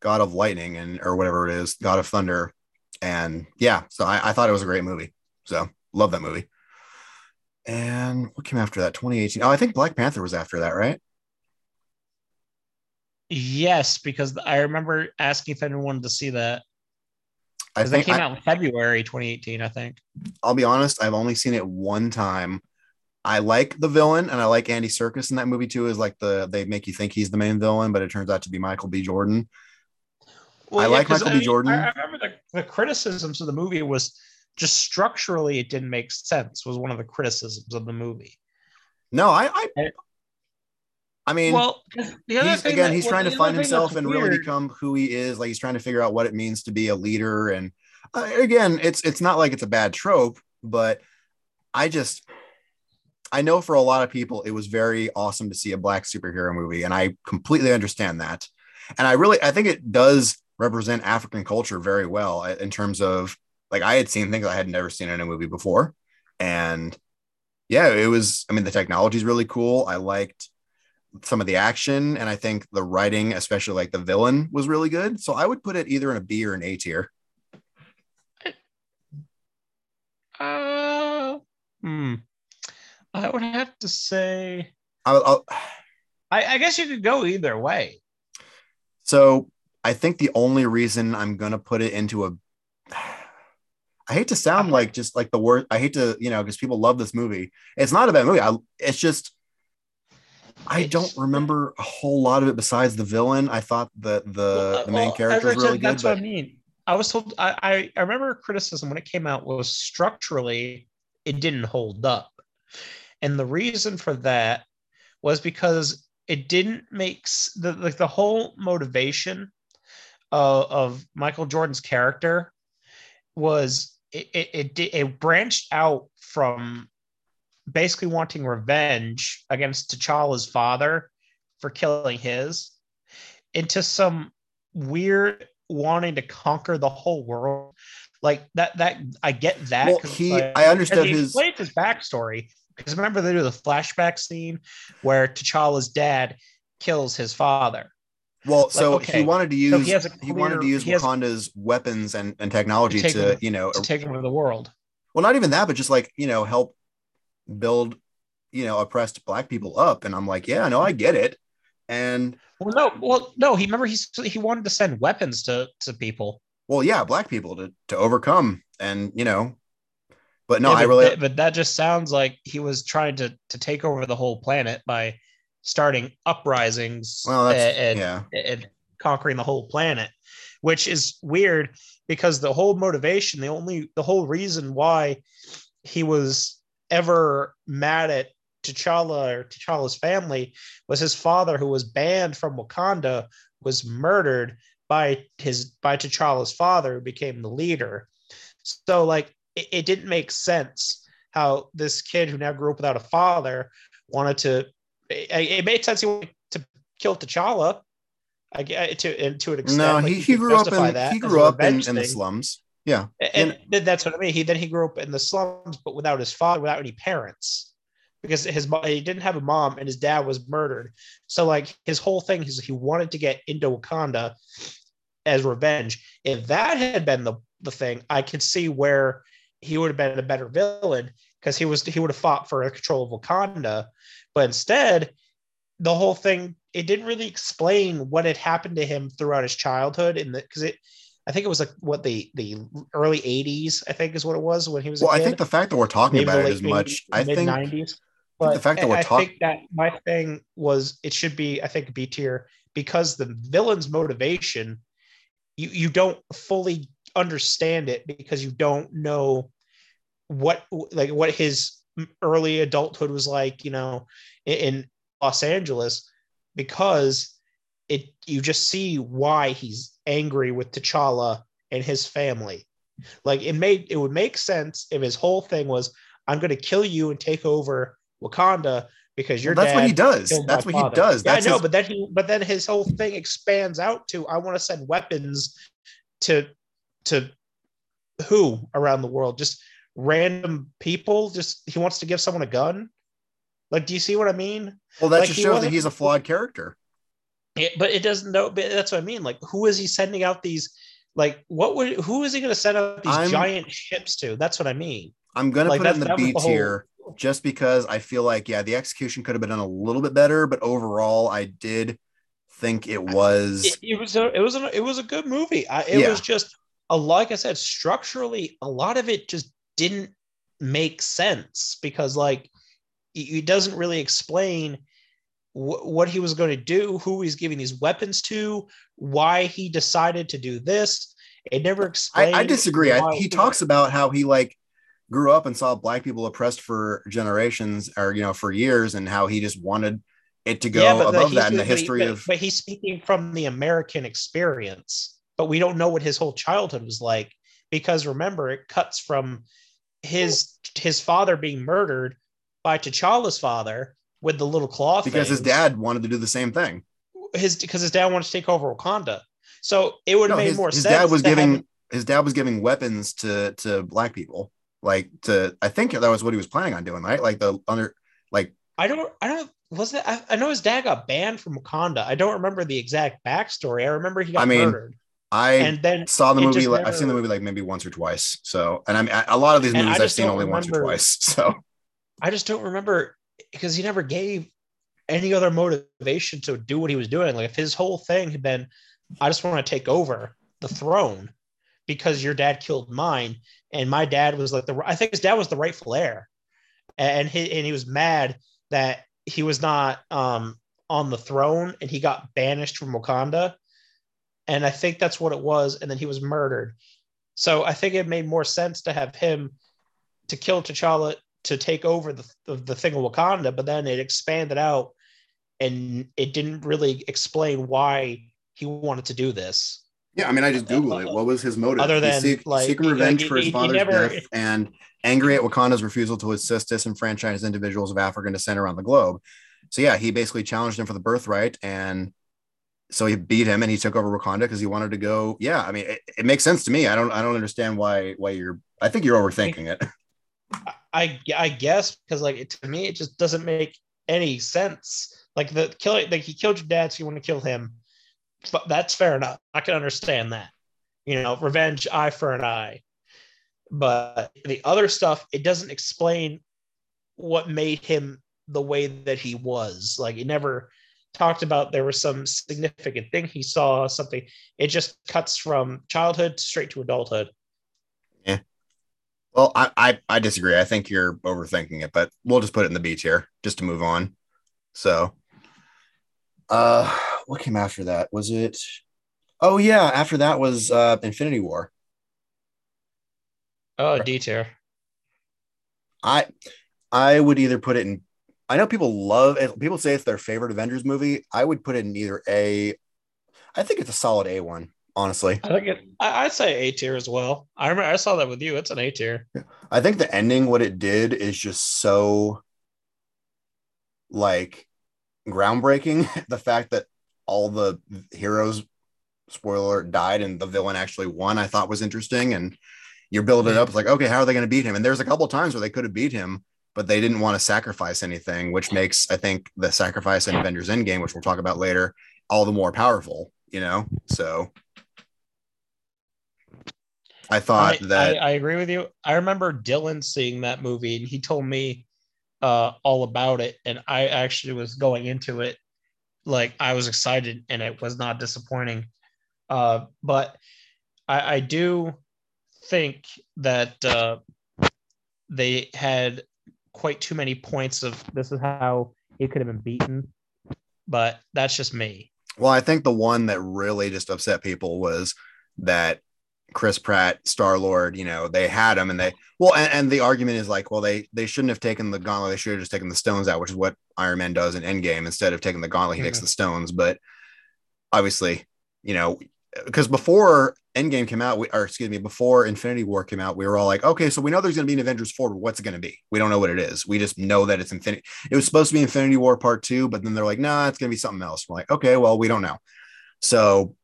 god of lightning and or whatever it is, god of thunder? And yeah, so I, I thought it was a great movie. So love that movie. And what came after that? 2018. Oh, I think Black Panther was after that, right? Yes, because I remember asking if anyone wanted to see that. I Because that came I, out in February 2018, I think. I'll be honest, I've only seen it one time. I like the villain and I like Andy Serkis in that movie too. Is like the they make you think he's the main villain, but it turns out to be Michael B. Jordan. I like Michael B. Jordan. I, I remember the, the criticisms of the movie was just structurally it didn't make sense. Was one of the criticisms of the movie. No, I I, I- I mean well, 'cause the other he's thing again that- he's well, trying to find himself that's and really become who he is. Like he's trying to figure out what it means to be a leader. And uh, again, it's it's not like it's a bad trope, but I just I know for a lot of people it was very awesome to see a black superhero movie, and I completely understand that. And I really I think it does represent African culture very well uh, in terms of like I had seen things I had never seen in a movie before, and yeah, it was. I mean, the technology is really cool. I liked some of the action, and I think the writing, especially like the villain, was really good. So I would put it either in a B or an A tier. Uh, hmm. I would have to say. I'll, I'll, I, I guess you could go either way. so I think the only reason I'm gonna put it into a I hate to sound like just like the word. I hate to, you know, because people love this movie. It's not a bad movie. I, it's just I don't remember a whole lot of it besides the villain. I thought that the the uh, main Well, character was really said, good. That's But what I mean. I was told. I I remember criticism when it came out was structurally it didn't hold up, and the reason for that was because it didn't make the like the whole motivation of, of Michael Jordan's character was it it, it it branched out from basically wanting revenge against T'Challa's father for killing his into some weird wanting to conquer the whole world. Like that, that I get that. Well, he- like- I understood he his- his backstory because remember they do the flashback scene where T'Challa's dad kills his father. well, so okay, he wanted to use so he, he has a wanted to use he Wakanda's weapons and, and technology To to, over- you know to take over the world. well not even that but just like you know help build you know oppressed black people up and i'm like yeah no i get it and Well, no, well, no. He remember he he wanted to send weapons to to people. well yeah black people to to overcome and you know but no Yeah, i but really but that just sounds like he was trying to to take over the whole planet by starting uprisings well that's eh, and, yeah and conquering the whole planet, which is weird because the whole motivation, the only the whole reason why he was ever mad at T'Challa or T'Challa's family was his father, who was banned from Wakanda, was murdered by his by T'Challa's father, who became the leader. So like it, it didn't make sense how this kid who now grew up without a father wanted to. It, it made sense he wanted to kill T'Challa. I get uh, to to an extent. No, like, he, he grew up in he grew up in, in the slums. Yeah. And th- that's what I mean. He then he grew up in the slums, but without his father, without any parents, because his he didn't have a mom, and his dad was murdered. So like his whole thing is he wanted to get into Wakanda as revenge. If that had been the the thing, I could see where he would have been a better villain because he was he would have fought for control of Wakanda. But instead, the whole thing it didn't really explain what had happened to him throughout his childhood, and because it. I think it was like what the the early '80s. I think is what it was when he was. a Well, I think the fact that we're talking maybe about it as much, 80s, I think 90s. the fact that we're I think that my thing was it should be I think B tier because the villain's motivation you you don't fully understand it because you don't know what like what his early adulthood was like you know in, Los Angeles because it you just see why he's angry with T'Challa and his family like it made it would make sense if his whole thing was I'm going to kill you and take over Wakanda because your Well, that's what he does. That's what he father. does. Yeah, That's I know, his- but then he but then his whole thing expands out to I want to send weapons to to who around the world? Just random people. Just he wants to give someone a gun. Like, do you see what I mean? Well, that Like, just shows that he's a flawed character. It, but it doesn't know. But that's what I mean. Like, who is he sending out these? Like, what would who is he going to send out these I'm- giant ships to? That's what I mean. I'm gonna Like, put it in the B whole- tier just because I feel like yeah, the execution could have been done a little bit better, but overall, I did think it was. it, it was a it was a it was a good movie. I, it Yeah. was just a like I said, structurally, a lot of it just didn't make sense because like it, doesn't really explain wh- what he was going to do, who he's giving these weapons to, why he decided to do this. It never I, explained. I disagree. I, he talks about how he like grew up and saw black people oppressed for generations or you know for years, and how he just wanted it to go but above that in the history but- of. But he's speaking from the American experience, but we don't know what his whole childhood was like because remember, it cuts from his his father being murdered by T'Challa's father with the little claw because his dad wanted to do the same thing. his because his dad wanted to take over Wakanda. So it would have No, made his, more his sense. dad was to have giving his dad was giving weapons to to black people, like to I think that was what he was planning on doing, right? Like the under like I don't. I don't. Was it? I, I know his dad got banned from Wakanda. I don't remember the exact backstory. I remember he got I mean, murdered, I and then saw the movie. Like, I've seen the movie like maybe once or twice. So, and I'm a lot of these movies I've seen only once or twice. [LAUGHS] So, I just don't remember because he never gave any other motivation to do what he was doing. Like if his whole thing had been, I just want to take over the throne because your dad killed mine, and my dad was like the I think his dad was the rightful heir, and he and he was mad that he was not um on the throne and he got banished from Wakanda, and I think that's what it was, and then he was murdered. So I think it made more sense to have him to kill T'Challa to take over the, the, thing of Wakanda, but then it expanded out and it didn't really explain why he wanted to do this. yeah, I mean, I just googled it. What was his motive? Other than, seek- like, seeking he- revenge like, for his he- he father's never- death and angry at Wakanda's refusal to assist disenfranchised individuals of African descent around the globe. So yeah, he basically challenged him for the birthright, and so he beat him, and he took over Wakanda because he wanted to go. Yeah, I mean, it, it makes sense to me. I don't, I don't understand why, why you're. I think you're overthinking it. [LAUGHS] I I guess because like it, to me it just doesn't make any sense. Like the killing, like he killed your dad, so you want to kill him. But that's fair enough. I can understand that. You know, revenge, eye for an eye. But the other stuff, it doesn't explain what made him the way that he was. Like it never talked about there was some significant thing he saw, something. It just cuts from childhood straight to adulthood. Yeah well, I, I I disagree. I think you're overthinking it, but we'll just put it in the B tier just to move on. So, uh, what came after that? Was it? Oh yeah, after that was uh Infinity War. Oh, D tier. I I would either put it in I know people love it. People say it's their favorite Avengers movie. I would put it in either A. I think it's a solid A one, honestly. I think it. I, I'd say A tier as well. I remember I saw that with you. It's an A tier. I think the ending, what it did, is just so like groundbreaking. [LAUGHS] The fact that all the heroes, spoiler, alert, died and the villain actually won, I thought was interesting. And you're building it up. It's like, okay, how are they going to beat him? And there's a couple times where they could have beat him, but they didn't want to sacrifice anything, which makes I think the sacrifice in Avengers Endgame, which we'll talk about later, all the more powerful. You know, so I thought I, that I, I agree with you. I remember Dylan seeing that movie and he told me uh, all about it, and I actually was going into it like I was excited, and it was not disappointing. Uh, but I, I do think that uh, they had quite too many points of This is how it could have been beaten. but that's just me. Well, I think the one that really just upset people was that Chris Pratt, Star Lord, you know, they had him and they well, and, and the argument is like, well, they they shouldn't have taken the gauntlet, they should have just taken the stones out, which is what Iron Man does in Endgame. Instead of taking the gauntlet, he takes mm-hmm. the stones. But obviously, you know, because before Endgame came out, we, or excuse me, before Infinity War came out, we were all like, okay, so we know there's going to be an Avengers 4, but what's it going to be? We don't know what it is. We just know that it's Infinity. It was supposed to be Infinity War Part Two, but then they're like, nah, it's going to be something else. We're like, okay, well, we don't know. So,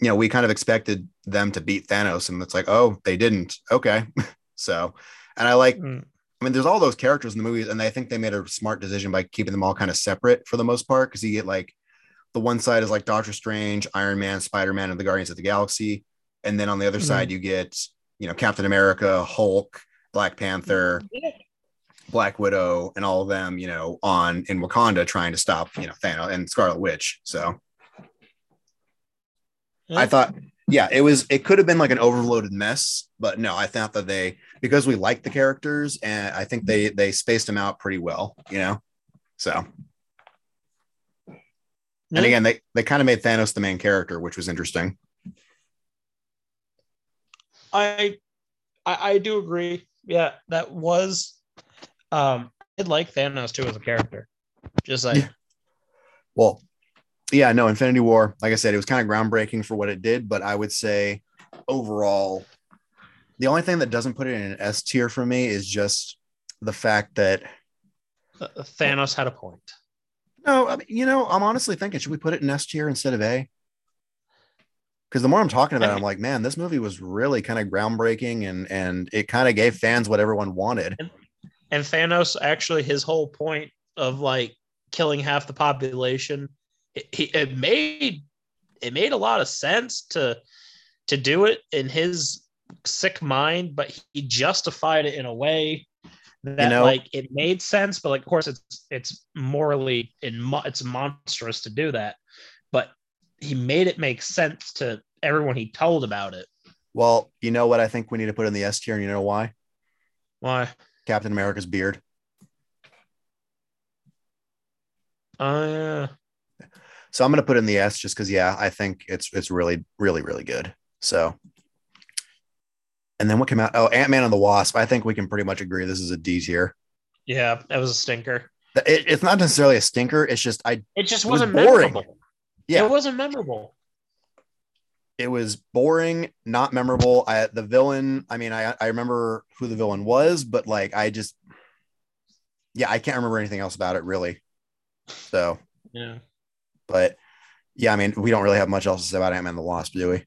you know, we kind of expected them to beat Thanos, and it's like, oh, they didn't. Okay. [LAUGHS] so, and I like, Mm. I mean, there's all those characters in the movies, and I think they made a smart decision by keeping them all kind of separate for the most part, because you get like the one side is like Doctor Strange, Iron Man, Spider Man, and the Guardians of the Galaxy, and then on the other Mhm. side you get you know Captain America, Hulk, Black Panther, Black Widow, and all of them, you know, on in Wakanda trying to stop you know Thanos and Scarlet Witch. So I thought, yeah, it was. It could have been like an overloaded mess, but no, I thought that they because we liked the characters, and I think they they spaced them out pretty well. You know, so and again, they they kind of made Thanos the main character, which was interesting. I, I I do agree. Yeah, that was. Um, I like Thanos too as a character. Just like Yeah. Well, yeah, no, Infinity War, like I said, it was kind of groundbreaking for what it did, but I would say overall, the only thing that doesn't put it in an S tier for me is just the fact that uh, Thanos had a point. no, I mean, you know, I'm honestly thinking, should we put it in S tier instead of A? Because the more I'm talking about it, I'm [LAUGHS] like, man, this movie was really kind of groundbreaking and and it kind of gave fans what everyone wanted. And Thanos actually his whole point of like killing half the population, it, he, it made it made a lot of sense to to do it in his sick mind, but he justified it in a way that know- like it made sense, but like of course it's it's morally in it's monstrous to do that, but he made it make sense to everyone he told about it. Well, you know what I think we need to put in the S tier, and you know why? Why? Captain America's beard. Uh, So I'm gonna put in the S just because yeah, I think it's it's really, really, really good. So and then what came out? Oh, Ant-Man and the Wasp. I think we can pretty much agree this is a D tier. yeah, that was a stinker. It, it's not necessarily a stinker. It's just I It just It was wasn't boring. memorable. yeah, It wasn't memorable. It was boring, not memorable. I the villain, I mean, I I remember who the villain was, but like I just yeah, I can't remember anything else about it really. So, Yeah. but yeah, I mean, we don't really have much else to say about Ant-Man and the Wasp, do we?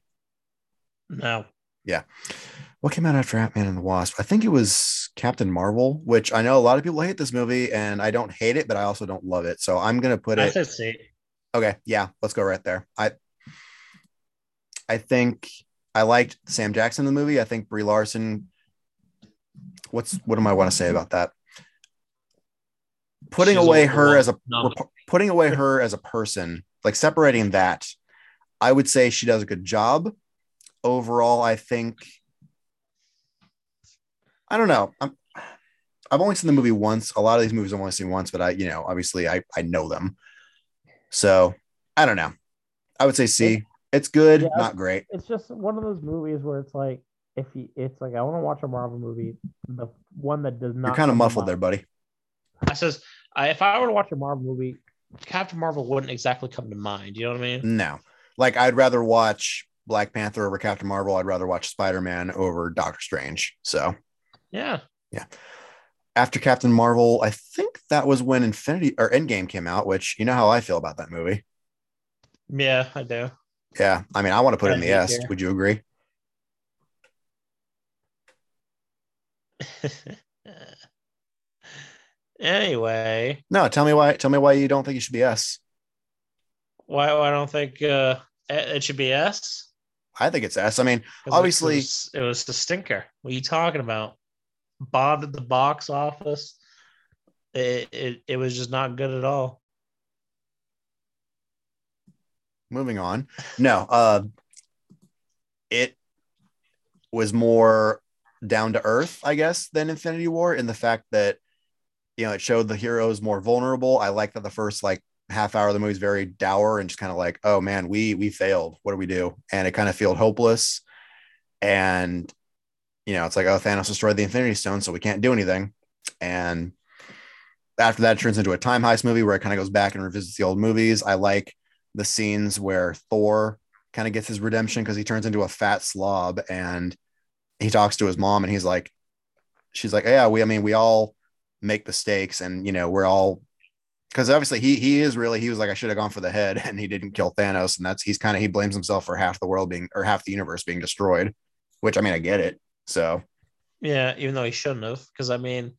No. Yeah. What came out after Ant-Man and the Wasp? I think it was Captain Marvel, which I know a lot of people hate this movie, and I don't hate it, but I also don't love it. So I'm gonna put I it. Okay, yeah, let's go right there. I I think I liked Sam Jackson in the movie. I think Brie Larson. What's what do I want to say about that? Putting She's away her as a putting away her as a person, like separating that, I would say she does a good job. Overall, I think I don't know. I'm I've only seen the movie once. A lot of these movies I've only seen once, but I, you know, obviously I I know them. So I don't know. I would say C. It's good, Yeah. not great. It's just one of those movies where it's like if you, it's like I want to watch a Marvel movie, the one that does not. You're kind of come to muffled there, buddy. I says I, if I were to watch a Marvel movie, Captain Marvel wouldn't exactly come to mind. You know what I mean? No, like I'd rather watch Black Panther over Captain Marvel. I'd rather watch Spider Man over Doctor Strange. So yeah, Yeah. after Captain Marvel, I think that was when Infinity or Endgame came out. Which you know how I feel about that movie. Yeah, I do. Yeah, I mean I want to put it in the S. there. Would you agree? [LAUGHS] anyway, No, tell me why. Tell me why you don't think it should be S. why, why I don't think uh, it it should be S? I think it's S. I mean, Obviously- it was, it was the stinker. What are you talking about? Bombed at the box office. It, it it was just not good at all. Moving on. No, uh, it was more down to earth, I guess, than Infinity War in the fact that you know it showed the heroes more vulnerable. I like that the first like half hour of the movie is very dour and just kind of like, oh man, we we failed. What do we do? And it kind of felt hopeless. And you know, it's like, oh, Thanos destroyed the Infinity Stone, so we can't do anything. And after that, it turns into a time heist movie where it kind of goes back and revisits the old movies. I like the scenes where Thor kind of gets his redemption because he turns into a fat slob and he talks to his mom and he's like, she's like, yeah, we, I mean, we all make mistakes and, you know, we're all, because obviously he he is really he was like I should have gone for the head [LAUGHS] and he didn't kill Thanos and that's he's kind of he blames himself for half the world being or half the universe being destroyed, which I mean I get it. So Yeah, even though he shouldn't have, because I mean,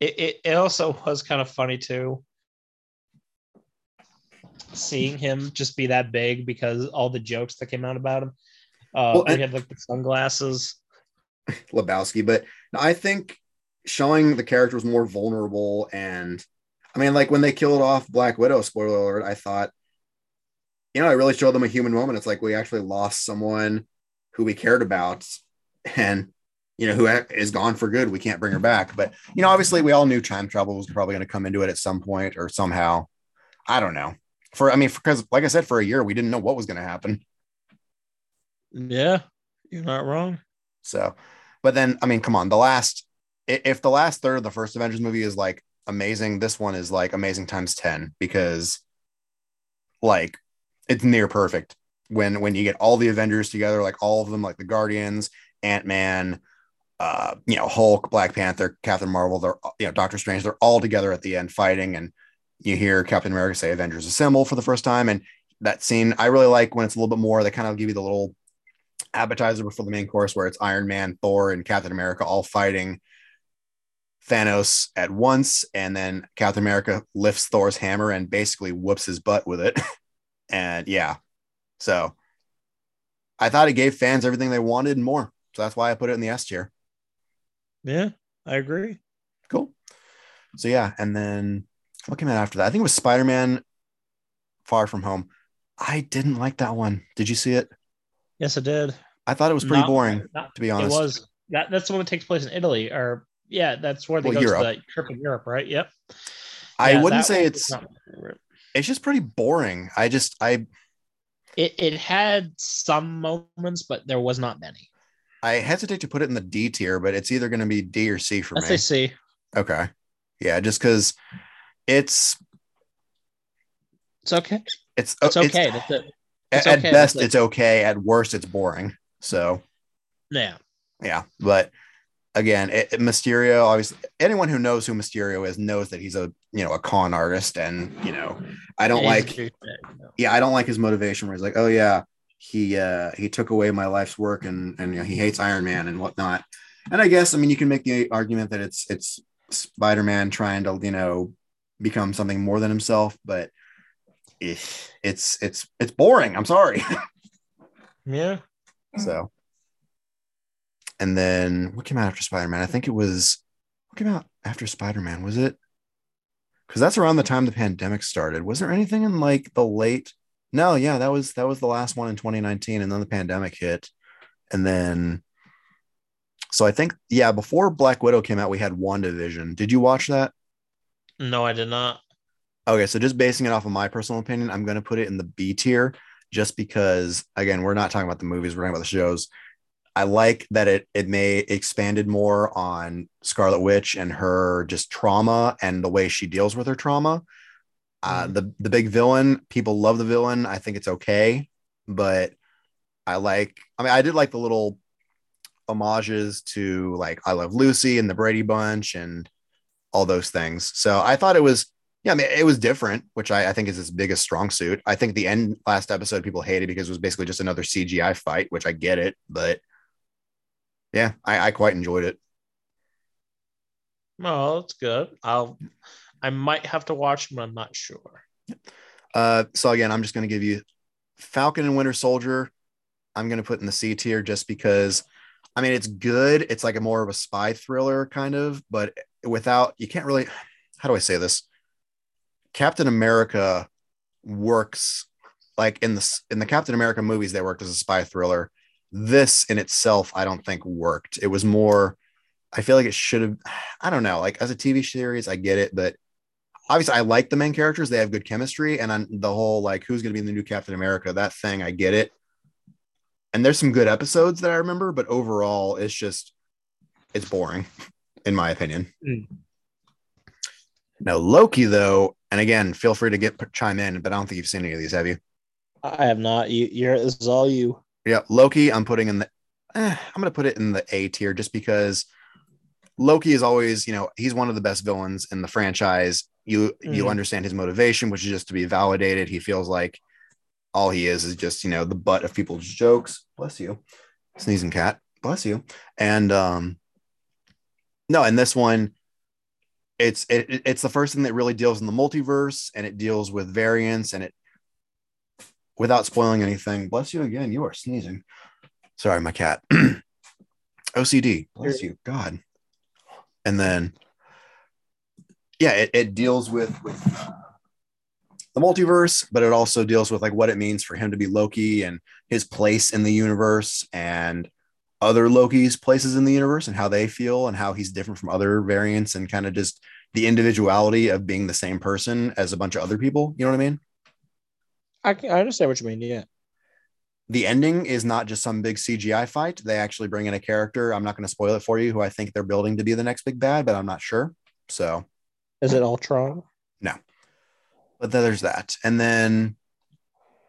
it, it, it also [LAUGHS] was kind of funny too. Seeing him just be that big because all the jokes that came out about him. Uh, Well, he had like the sunglasses. [LAUGHS] Lebowski, but I think showing the character was more vulnerable and I mean, like when they killed off Black Widow, spoiler alert, I thought, you know, I really showed them a human moment. It's like we actually lost someone who we cared about and, you know, who is gone for good. We can't bring her back. But, you know, obviously we all knew time travel was probably going to come into it at some point or somehow. I don't know. For, I mean, because like I said, for a year, we didn't know what was going to happen. Yeah, you're not wrong. So, but then, I mean, come on, the last, if the last third of the first Avengers movie is like amazing, this one is like amazing times 10 because like it's near perfect when, when you get all the Avengers together, like all of them, like the Guardians, Ant-Man, uh, you know, Hulk, Black Panther, Captain Marvel, they're, you know, Doctor Strange, they're all together at the end fighting. And you hear Captain America say Avengers assemble for the first time. And that scene, I really like when it's a little bit more, they kind of give you the little appetizer before the main course where it's Iron Man, Thor, and Captain America all fighting Thanos at once. And then Captain America lifts Thor's hammer and basically whoops his butt with it. [LAUGHS] and yeah, so I thought it gave fans everything they wanted and more. So that's why I put it in the S tier. Yeah, I agree. Cool. So yeah, and then what came out after that? I think it was Spider Man Far From Home. I didn't like that one. Did you see it? Yes, I did. I thought it was pretty Not- boring, not- to be it honest. was that. That's the one that takes place in Italy, or yeah, that's where they Well, go Europe. to the trip in Europe, right? Yep. I Yeah, wouldn't say it's not my favorite. it's just pretty boring. I just I It it had some moments, but there was not many. I hesitate to put it in the D tier, but it's either going to be D or C for Let's me. say C. Okay. Yeah, just because it's It's okay. it's It's okay. That's it. at, it's at okay, best that's it. it's okay. At worst, it's boring. So Yeah. yeah, but again, it, Mysterio. Obviously, anyone who knows who Mysterio is knows that he's a you know a con artist, and you know I don't like yeah, I don't like his motivation where he's like, oh yeah, he uh he took away my life's work and and you know, he hates Iron Man and whatnot. And I guess I mean you can make the argument that it's it's Spider-Man trying to, you know, become something more than himself, but it's it's it's boring. I'm sorry. [LAUGHS] Yeah. so and then what came out after Spider-Man? I think it was what came out after Spider-Man, was it? Because that's around the time the pandemic started. Was there anything in like the late no, yeah, that was that was the last one in 2019, and then the pandemic hit, and then so I think yeah, before Black Widow came out, we had WandaVision. Did you watch that? No, I did not. Okay, so just basing it off of my personal opinion, I'm going to put it in the B tier, just because again, we're not talking about the movies, we're talking about the shows. I like that it it may expanded more on Scarlet Witch and her just trauma and the way she deals with her trauma. Uh, Mhm. the the big villain, people love the villain. I think it's okay, but I like. I mean, I did like the little homages to like I Love Lucy and the Brady Bunch and all those things. So I thought it was. Yeah, I mean, it was different, which I, I think is his biggest strong suit. I think the end last episode people hated because it was basically just another CGI fight, which I get it, but yeah, I, I quite enjoyed it. Oh, that's good. I'll. I might have to watch, but I'm not sure. Uh, so again, I'm just going to give you Falcon and Winter Soldier. I'm going to put in the C tier just because, I mean, it's good. It's like a more of a spy thriller kind of, but without you can't really. How do I say this? Captain America works like in the in the Captain America movies. They worked as a spy thriller. This in itself, I don't think worked. It was more. I feel like it should have. I don't know. Like as a TV series, I get it, but obviously I like the main characters. They have good chemistry, and on the whole, like who's going to be the new Captain America? That thing, I get it. And there's some good episodes that I remember, but overall, it's just it's boring, [LAUGHS] in my opinion. Mm. Now Loki, though, and again, feel free to get chime in, but I don't think you've seen any of these, have you? I have not. You, you're. This is all you. Yeah, Loki, I'm putting in the. eh, I'm going to put it in the A tier just because Loki is always, you know, he's one of the best villains in the franchise. You you Mhm. understand his motivation, which is just to be validated. He feels like all he is is just, you know, the butt of people's jokes. Bless you, sneezing cat. Bless you. And um, no, and this one, it's it, it- it's the first thing that really deals in the multiverse, and it deals with variants, and it without spoiling anything. Bless you again. You are sneezing. Sorry, my cat. [CLEARS THROAT] OCD. Bless you, God. And then, yeah, it, it deals with with uh, the multiverse, but it also deals with like what it means for him to be Loki and his place in the universe and other Loki's places in the universe and how they feel and how he's different from other variants and kind of just the individuality of being the same person as a bunch of other people. You know what I mean? I, can, I understand what you mean. Yeah. the ending is not just some big CGI fight. They actually bring in a character. I'm not going to spoil it for you, who I think they're building to be the next big bad, but I'm not sure. So, Is it Ultron? No. But then there's that. And then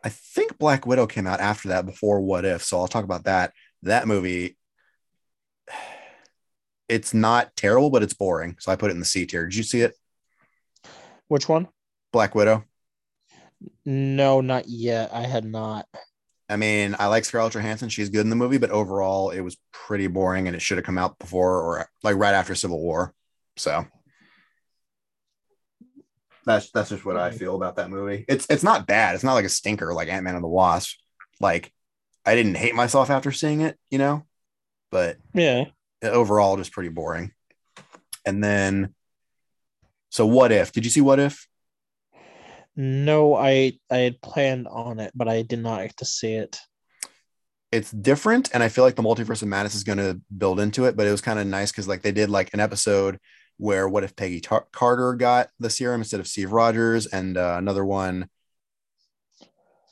I think Black Widow came out after that before What If. So I'll talk about that. That movie, it's not terrible, but it's boring. So I put it in the C tier. Did you see it? Which one? Black Widow. No, not yet. I had not. I mean, I like Scarlett Johansson. She's good in the movie, but overall, it was pretty boring and it should have come out before or like right after Civil War. So that's that's just what I mm. feel about that movie. It's it's not bad. It's not like a stinker like Ant Man and the Wasp. Like I didn't hate myself after seeing it, you know, but Yeah. overall, just pretty boring. And then, so what if? Did you see What If? No, I I had planned on it, but I did not get to see it. it's different and i feel like the multiverse of madness is going to build into it but it was kind of nice because like they did like an episode where what if peggy Tar- carter got the serum instead of steve rogers and uh, another one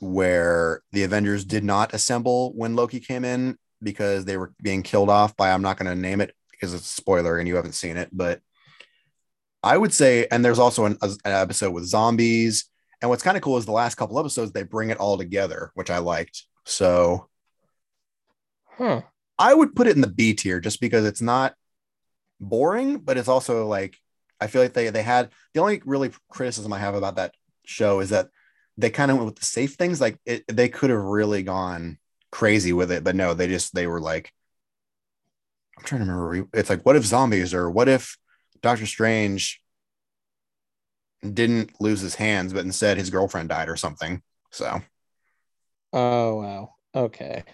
where the avengers did not assemble when loki came in because they were being killed off by i'm not going to name it because it's a spoiler and you haven't seen it but i would say and there's also an, an episode with zombies and what's kind of cool is the last couple episodes they bring it all together which i liked so Huh. I would put it in the B tier just because it's not boring, but it's also like I feel like they they had the only really criticism I have about that show is that they kind of went with the safe things. Like it, they could have really gone crazy with it, but no, they just they were like I'm trying to remember. It's like what if zombies or what if Doctor Strange didn't lose his hands, but instead his girlfriend died or something. So Oh wow. Okay.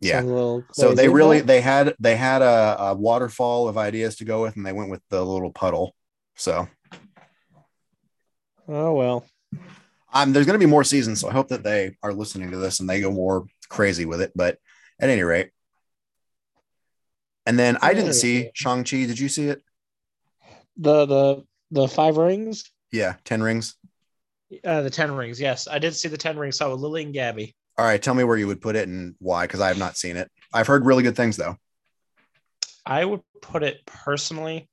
yeah. Sounds a little So they really they had they had a, a waterfall of ideas to go with, and they went with the little puddle. So Oh well. Um, there's going to be more seasons, so I hope that they are listening to this and they go more crazy with it. But at any rate, and then I didn't see Shang Chi. Did you see it? The the the five rings. Yeah, Ten Rings. Uh, the ten rings. Yes, I did see the ten rings. Saw with Lily and Gabby. All right, tell me where you would put it and why, because I have not seen it. I've heard really good things though. I would put it personally.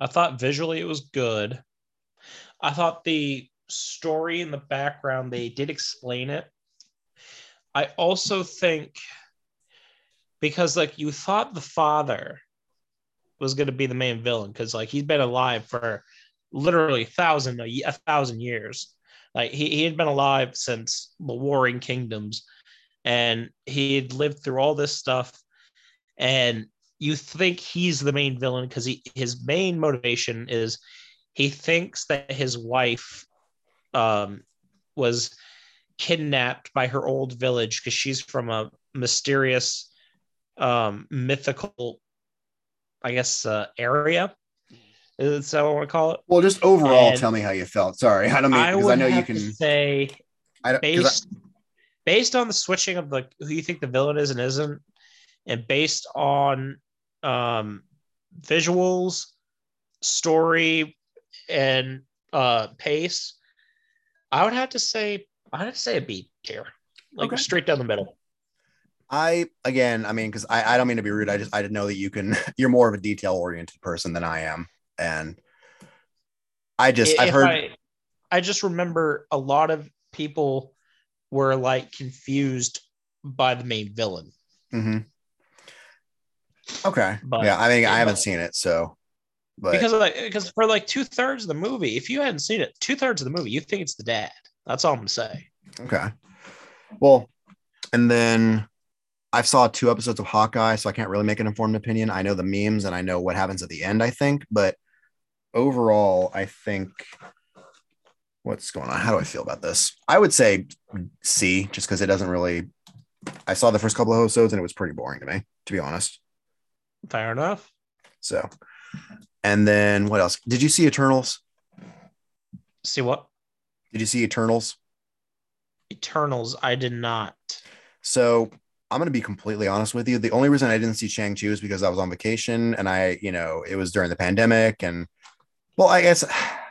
I thought visually it was good. I thought the story in the background, they did explain it. I also think because like you thought the father was going to be the main villain because like he's been alive for literally a thousand a, thousand years like he, he had been alive since the warring kingdoms and he had lived through all this stuff and you think he's the main villain because his main motivation is he thinks that his wife um, was kidnapped by her old village because she's from a mysterious um, mythical i guess uh, area is that what I want to call it? Well, just overall, And tell me how you felt. Sorry, I don't mean I because would I know you can. say I don't, based based on the switching of the who you think the villain is and isn't, and based on um, visuals, story, and uh, pace, I would have to say I'd have to say a B tier, like Okay. straight down the middle. I again, I mean, because I, I don't mean to be rude. I just I didn't know that you can. [LAUGHS] You're more of a detail oriented person than I am, and I just I- I've heard. I, I just remember a lot of people were like confused by the main villain. Mm-hmm. Okay. But- yeah, I mean, I haven't but- seen it, so. But because like because for like two thirds of the movie, if you hadn't seen it, two thirds of the movie, you think it's the dad. That's all I'm gonna say. okay. Well, and then I saw two episodes of Hawkeye, so I can't really make an informed opinion. I know the memes and I know what happens at the end. I think, but overall, I think what's going on? How do I feel about this? I would say C, just because it doesn't really. I saw the first couple of episodes and it was pretty boring to me, to be honest. Fair enough. So, and then what else? Did you see Eternals? See what? Did you see Eternals? Eternals, I did not. So I'm going to be completely honest with you. The only reason I didn't see Shang-Chi was because I was on vacation and I, you know, it was during the pandemic. And well, I guess,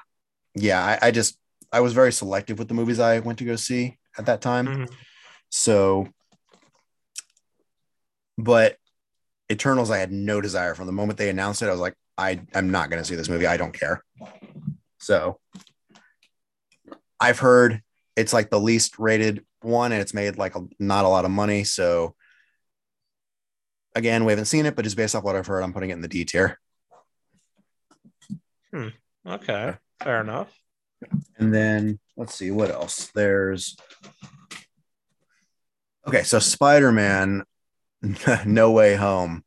[SIGHS] yeah, I, I just, I was very selective with the movies I went to go see at that time. Mhm. So, but Eternals, I had no desire from the moment they announced it. I was like, I, I'm not going to see this movie. I don't care. So I've heard it's like the least rated one and it's made like a, not a lot of money. So again, we haven't seen it, but just based off what I've heard, I'm putting it in the D tier. Hmm. Okay, fair enough. And then let's see what else. There's okay, so Spider Man, [LAUGHS] No Way Home.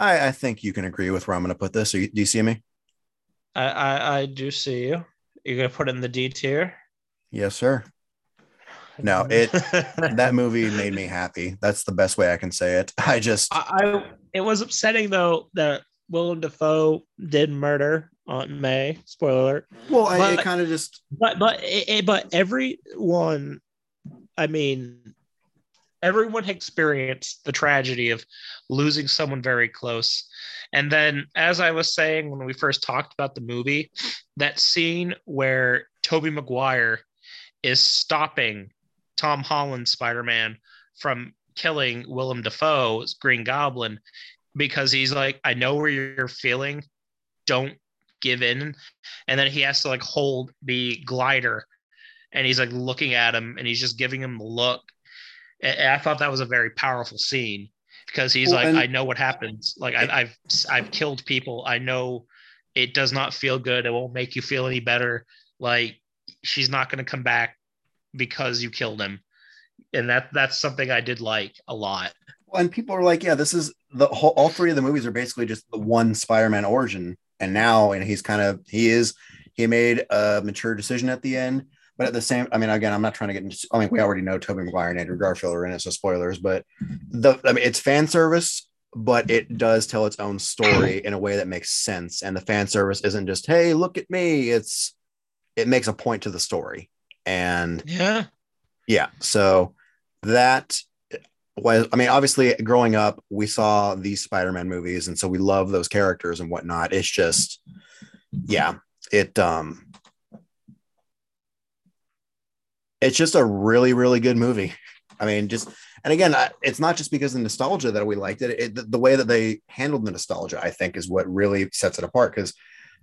I, I think you can agree with where I'm going to put this. Are you, do you see me? I, I I do see you. You're gonna put it in the D tier. Yes, sir. No, [LAUGHS] it- That movie made me happy. That's the best way I can say it. I just, I, I it was upsetting though that Willem Dafoe did murder Aunt May. Spoiler alert. well, I, it kind of just, But but it, it- but everyone, I mean, everyone experienced the tragedy of losing someone very close. And then, as I was saying when we first talked about the movie, that scene where Tobey Maguire is stopping Tom Holland Spider Man from killing Willem Dafoe's Green Goblin because he's like, I know where you're feeling. Don't give in. And then he has to like hold the glider and he's like looking at him and he's just giving him the look. And I thought that was a very powerful scene because he's Well, like, and- I know what happens. Like I, I've I've killed people. I know it does not feel good. It won't make you feel any better. Like she's not going to come back because you killed him. And that that's something I did like a lot. and people are like, yeah, this is the whole, all three of the movies are basically just the one Spider Man origin. And now, and he's kind of, he is, he made a mature decision at the end. But at the same, I mean, again, I'm not trying to get into. I mean, we already know Tobey Maguire and Andrew Garfield are in it, so spoilers. But the, I mean, it's fan service, but it does tell its own story in a way that makes sense. And the fan service isn't just, hey, look at me. It's, it makes a point to the story, and Yeah. yeah, so that was, I mean, obviously, growing up, we saw these Spider-Man movies, and so we love those characters and whatnot. It's just, yeah, it um, it's just a really, really good movie. I mean, just And again, it's not just because of nostalgia that we liked it. it the, the, way that they handled the nostalgia, I think, is what really sets it apart. Because,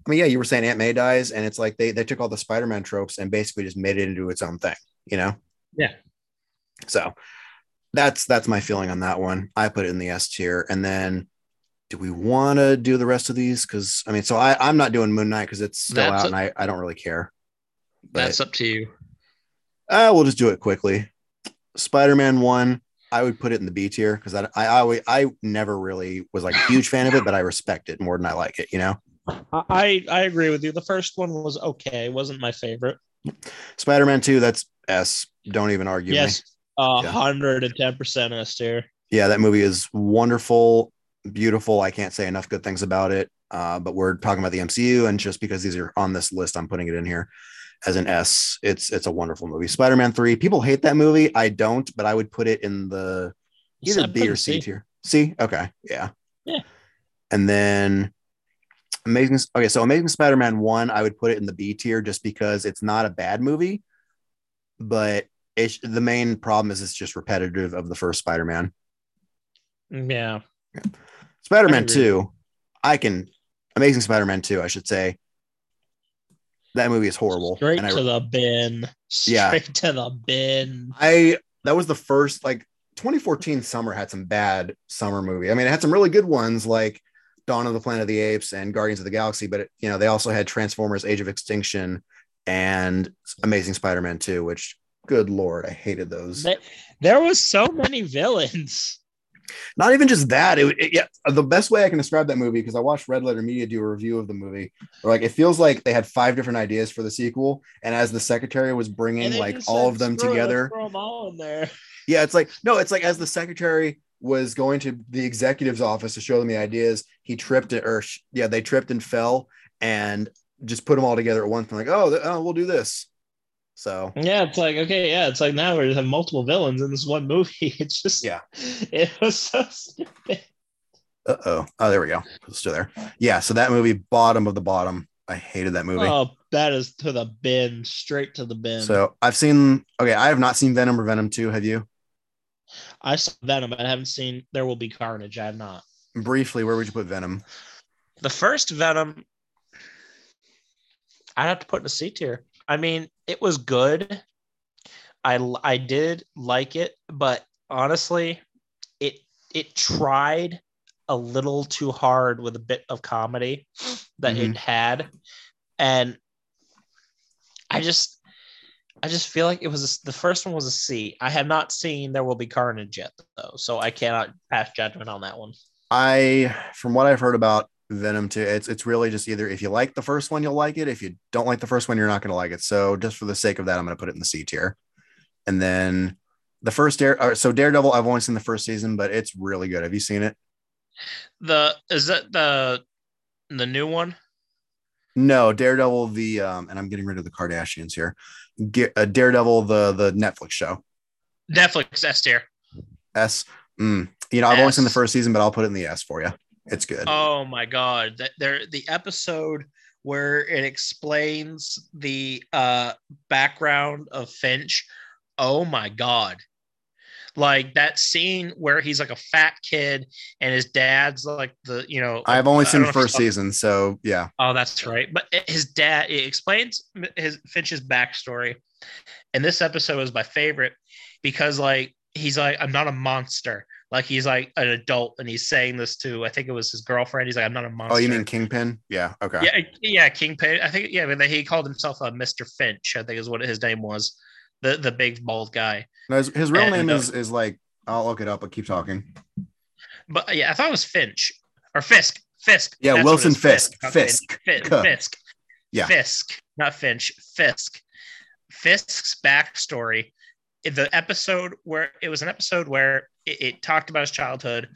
I mean, yeah, you were saying Aunt May dies, and it's like they they took all the Spider-Man tropes and basically just made it into its own thing. You know? Yeah. So that's that's my feeling on that one. I put it in the S tier, and then do we want to do the rest of these? Because I mean, so I I'm not doing Moon Knight because it's still That's out, a- and I I don't really care. But That's up to you. Uh, we'll just do it quickly. Spider-Man one, I would put it in the B tier because I, I always I never really was like a huge fan of it, but I respect it more than I like it. You know, I I agree with you. The first one was okay. It wasn't my favorite. Spider-Man two, that's S. Don't even argue yes, hundred and ten percent S tier. Yeah, that movie is wonderful, beautiful. I can't say enough good things about it. Uh, but we're talking about the MCU, and just because these are on this list, I'm putting it in here as an S. It's it's a wonderful movie. Spider-Man three. People hate that movie. I don't, but I would put it in the either B or C C. tier. C. Okay. Yeah. Yeah. And then Amazing. Okay, so Amazing Spider-Man one, I would put it in the B tier just because it's not a bad movie, but it's the main problem is it's just repetitive of the first Spider-Man. Yeah, yeah. Spider-Man 2, I can Amazing Spider-Man 2, I should say. That movie is horrible. straight I, to the bin. Yeah. Straight to the bin. I that was the first like 2014 summer had some bad summer movie. I mean, it had some really good ones like Dawn of the Planet of the Apes and Guardians of the Galaxy, but it, you know, they also had Transformers Age of Extinction and Amazing Spider-Man 2, which good lord, I hated those. There, there was so many villains. Not even just that. It, it- yeah, the best way I can describe that movie because I watched Red Letter Media do a review of the movie. Like it feels like they had five different ideas for the sequel, and as the secretary was bringing like all said, of them "Screw together, them all in there. [LAUGHS] yeah, it's like no, it's like as the secretary was going to the executive's office to show them the ideas, he tripped it, or yeah, they tripped and fell, and just put them all together at once. And like, oh, oh, we'll do this. So Yeah, it's like okay, yeah, it's like now we just have multiple villains in this one movie. [LAUGHS] It's just Yeah. it was so stupid. uh oh, oh, there we go. It's still there. Yeah, so that movie, bottom of the bottom. I hated that movie. Oh, that is to the bin, straight to the bin. So I've seen. Okay, I have not seen Venom or Venom Two. Have you? I saw Venom, but I haven't seen There Will Be Carnage. I have not. Briefly, where would you put Venom? The first Venom, I'd have to put in a C tier. I mean, it was good. I I did like it, but honestly, it it tried a little too hard with a bit of comedy that Mhm. it had, and I just I just feel like it was a, the first one was a C. I have not seen There Will Be Carnage yet, though, so I cannot pass judgment on that one. I, from what I've heard about Venom Two, it's it's really just either if you like the first one, you'll like it. If you don't like the first one, you're not going to like it. So just for the sake of that, I'm going to put it in the C tier. And then the first Dare, so Daredevil, I've only seen the first season, but it's really good. Have you seen it? The is that the the new one? No, Daredevil, the um, and I'm getting rid of the Kardashians here. Ge- uh, Daredevil, the the Netflix show. Netflix S tier. S. Mm. You know, I've only seen the first season, but I'll put it in the S for you. It's good. Oh my god, that there the episode where it explains the uh background of Finch. Oh my god. Like that scene where he's like a fat kid and his dad's like the, you know, I've only I seen the first season, so yeah. Oh, that's right. But his dad it explains his Finch's backstory. And this episode is my favorite because like he's like, I'm not a monster. Like he's like an adult and he's saying this to I think it was his girlfriend. He's like, I'm not a monster. Oh, you mean Kingpin? Yeah. Okay. yeah, yeah, Kingpin. I think yeah, but he called himself uh, Mr. Finch. I think is what his name was. The the big bald guy. No, his, his real And, name uh, is is like I'll look it up, but keep talking. But yeah, I thought it was Finch or Fisk. Fisk. Yeah, That's Wilson is, Fisk. Fisk. Finch. Fi- Kuh. Fisk. Yeah. Fisk, not Finch. Fisk. Fisk's backstory. The episode where it was an episode where it, it talked about his childhood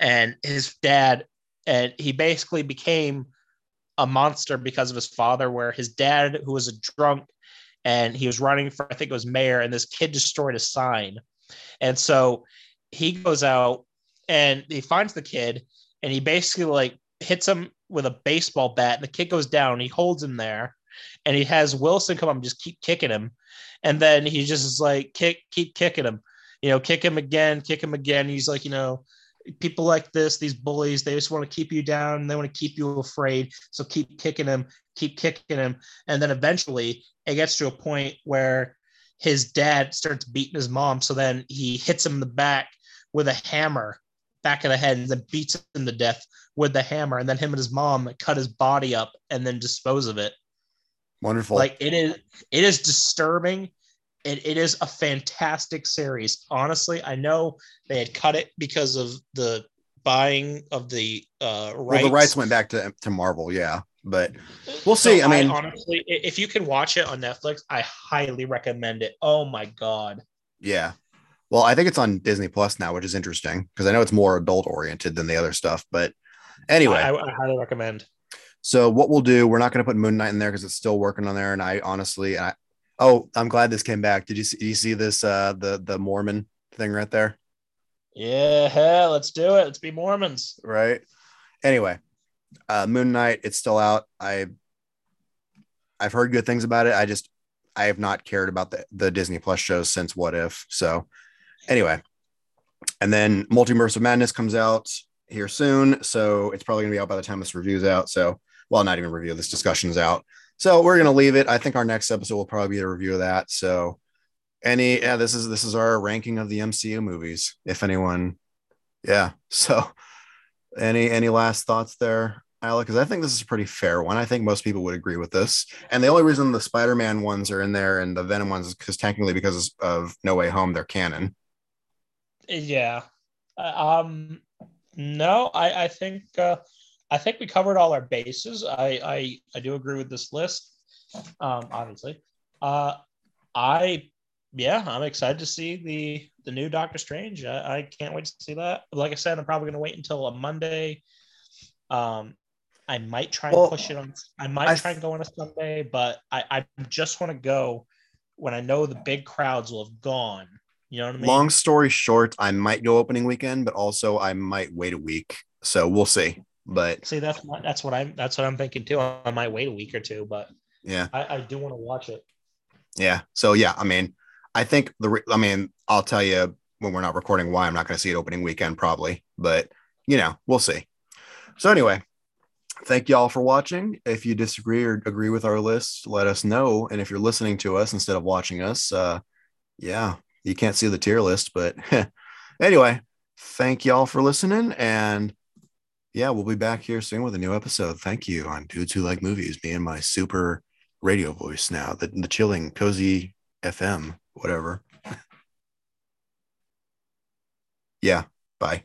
and his dad, and he basically became a monster because of his father. Where his dad, who was a drunk, and he was running for I think it was mayor, and this kid destroyed a sign, and so he goes out and he finds the kid, and he basically like hits him with a baseball bat, and the kid goes down. He holds him there, and he has Wilson come up and just keep kicking him, and then he just is like kick, keep kicking him, you know, kick him again, kick him again. He's like, you know, people like this, these bullies, they just want to keep you down. They want to keep you afraid. So keep kicking him, keep kicking him. And then eventually it gets to a point where his dad starts beating his mom. So then he hits him in the back with a hammer, back of the head, and then beats him to death with the hammer. And then him and his mom cut his body up and then dispose of it. Wonderful. Like it is, it is disturbing. It, it is a fantastic series. Honestly, I know they had cut it because of the buying of the uh, rights. well, the rights went back to to Marvel, yeah, but we'll see. I mean- honestly, if you can watch it on Netflix, I highly recommend it. Oh my god! yeah. Well, I think it's on Disney Plus now, which is interesting because I know it's more adult oriented than the other stuff. But anyway, I, I highly recommend. So what we'll do, we're not going to put Moon Knight in there because it's still working on there. And I honestly, I, oh, I'm glad this came back. Did you see, you see this, uh, the, the Mormon thing right there? Yeah, let's do it. Let's be Mormons. Right. Anyway, uh, Moon Knight, it's still out. I, I've heard good things about it. I just, I have not cared about the, the Disney Plus shows since What If. So anyway, and then Multiverse of Madness comes out here soon. So it's probably gonna be out by the time this review's out. So, well, not even review, this discussion's out. So we're gonna leave it. I think our next episode will probably be a review of that. So any yeah, this is this is our ranking of the MCU movies. If anyone, yeah. [LAUGHS] So any any last thoughts there, Alec? Because I think this is a pretty fair one. I think most people would agree with this. And the only reason the Spider-Man ones are in there and the Venom ones is because technically because of No Way Home, they're canon. Yeah. Um. No, I I think uh, I think we covered all our bases. I I I do agree with this list. Um. Obviously. Uh. I yeah, I'm excited to see the the new Doctor Strange. I, I can't wait to see that. Like I said, I'm probably going to wait until a Monday. Um, I might try and Well, push it on. I might I try and go on a Sunday, but I I just want to go when I know the big crowds will have gone. You know what I mean? Long story short, I might go opening weekend, but also I might wait a week. So we'll see. But See, that's what, that's what I'm that's what I'm thinking too. I might wait a week or two, but yeah, I, I do want to watch it. yeah. So yeah, I mean, I think the re- I mean, I'll tell you when we're not recording why I'm not going to see it opening weekend probably, but you know, we'll see. So anyway, thank y'all for watching. If you disagree or agree with our list, let us know. And if you're listening to us instead of watching us, uh, yeah, you can't see the tier list, but [LAUGHS] anyway, thank y'all for listening. And yeah, we'll be back here soon with a new episode. Thank you on Dudes Who Like Movies, me and my super radio voice now, the, the chilling, cozy FM, whatever. [LAUGHS] yeah, bye.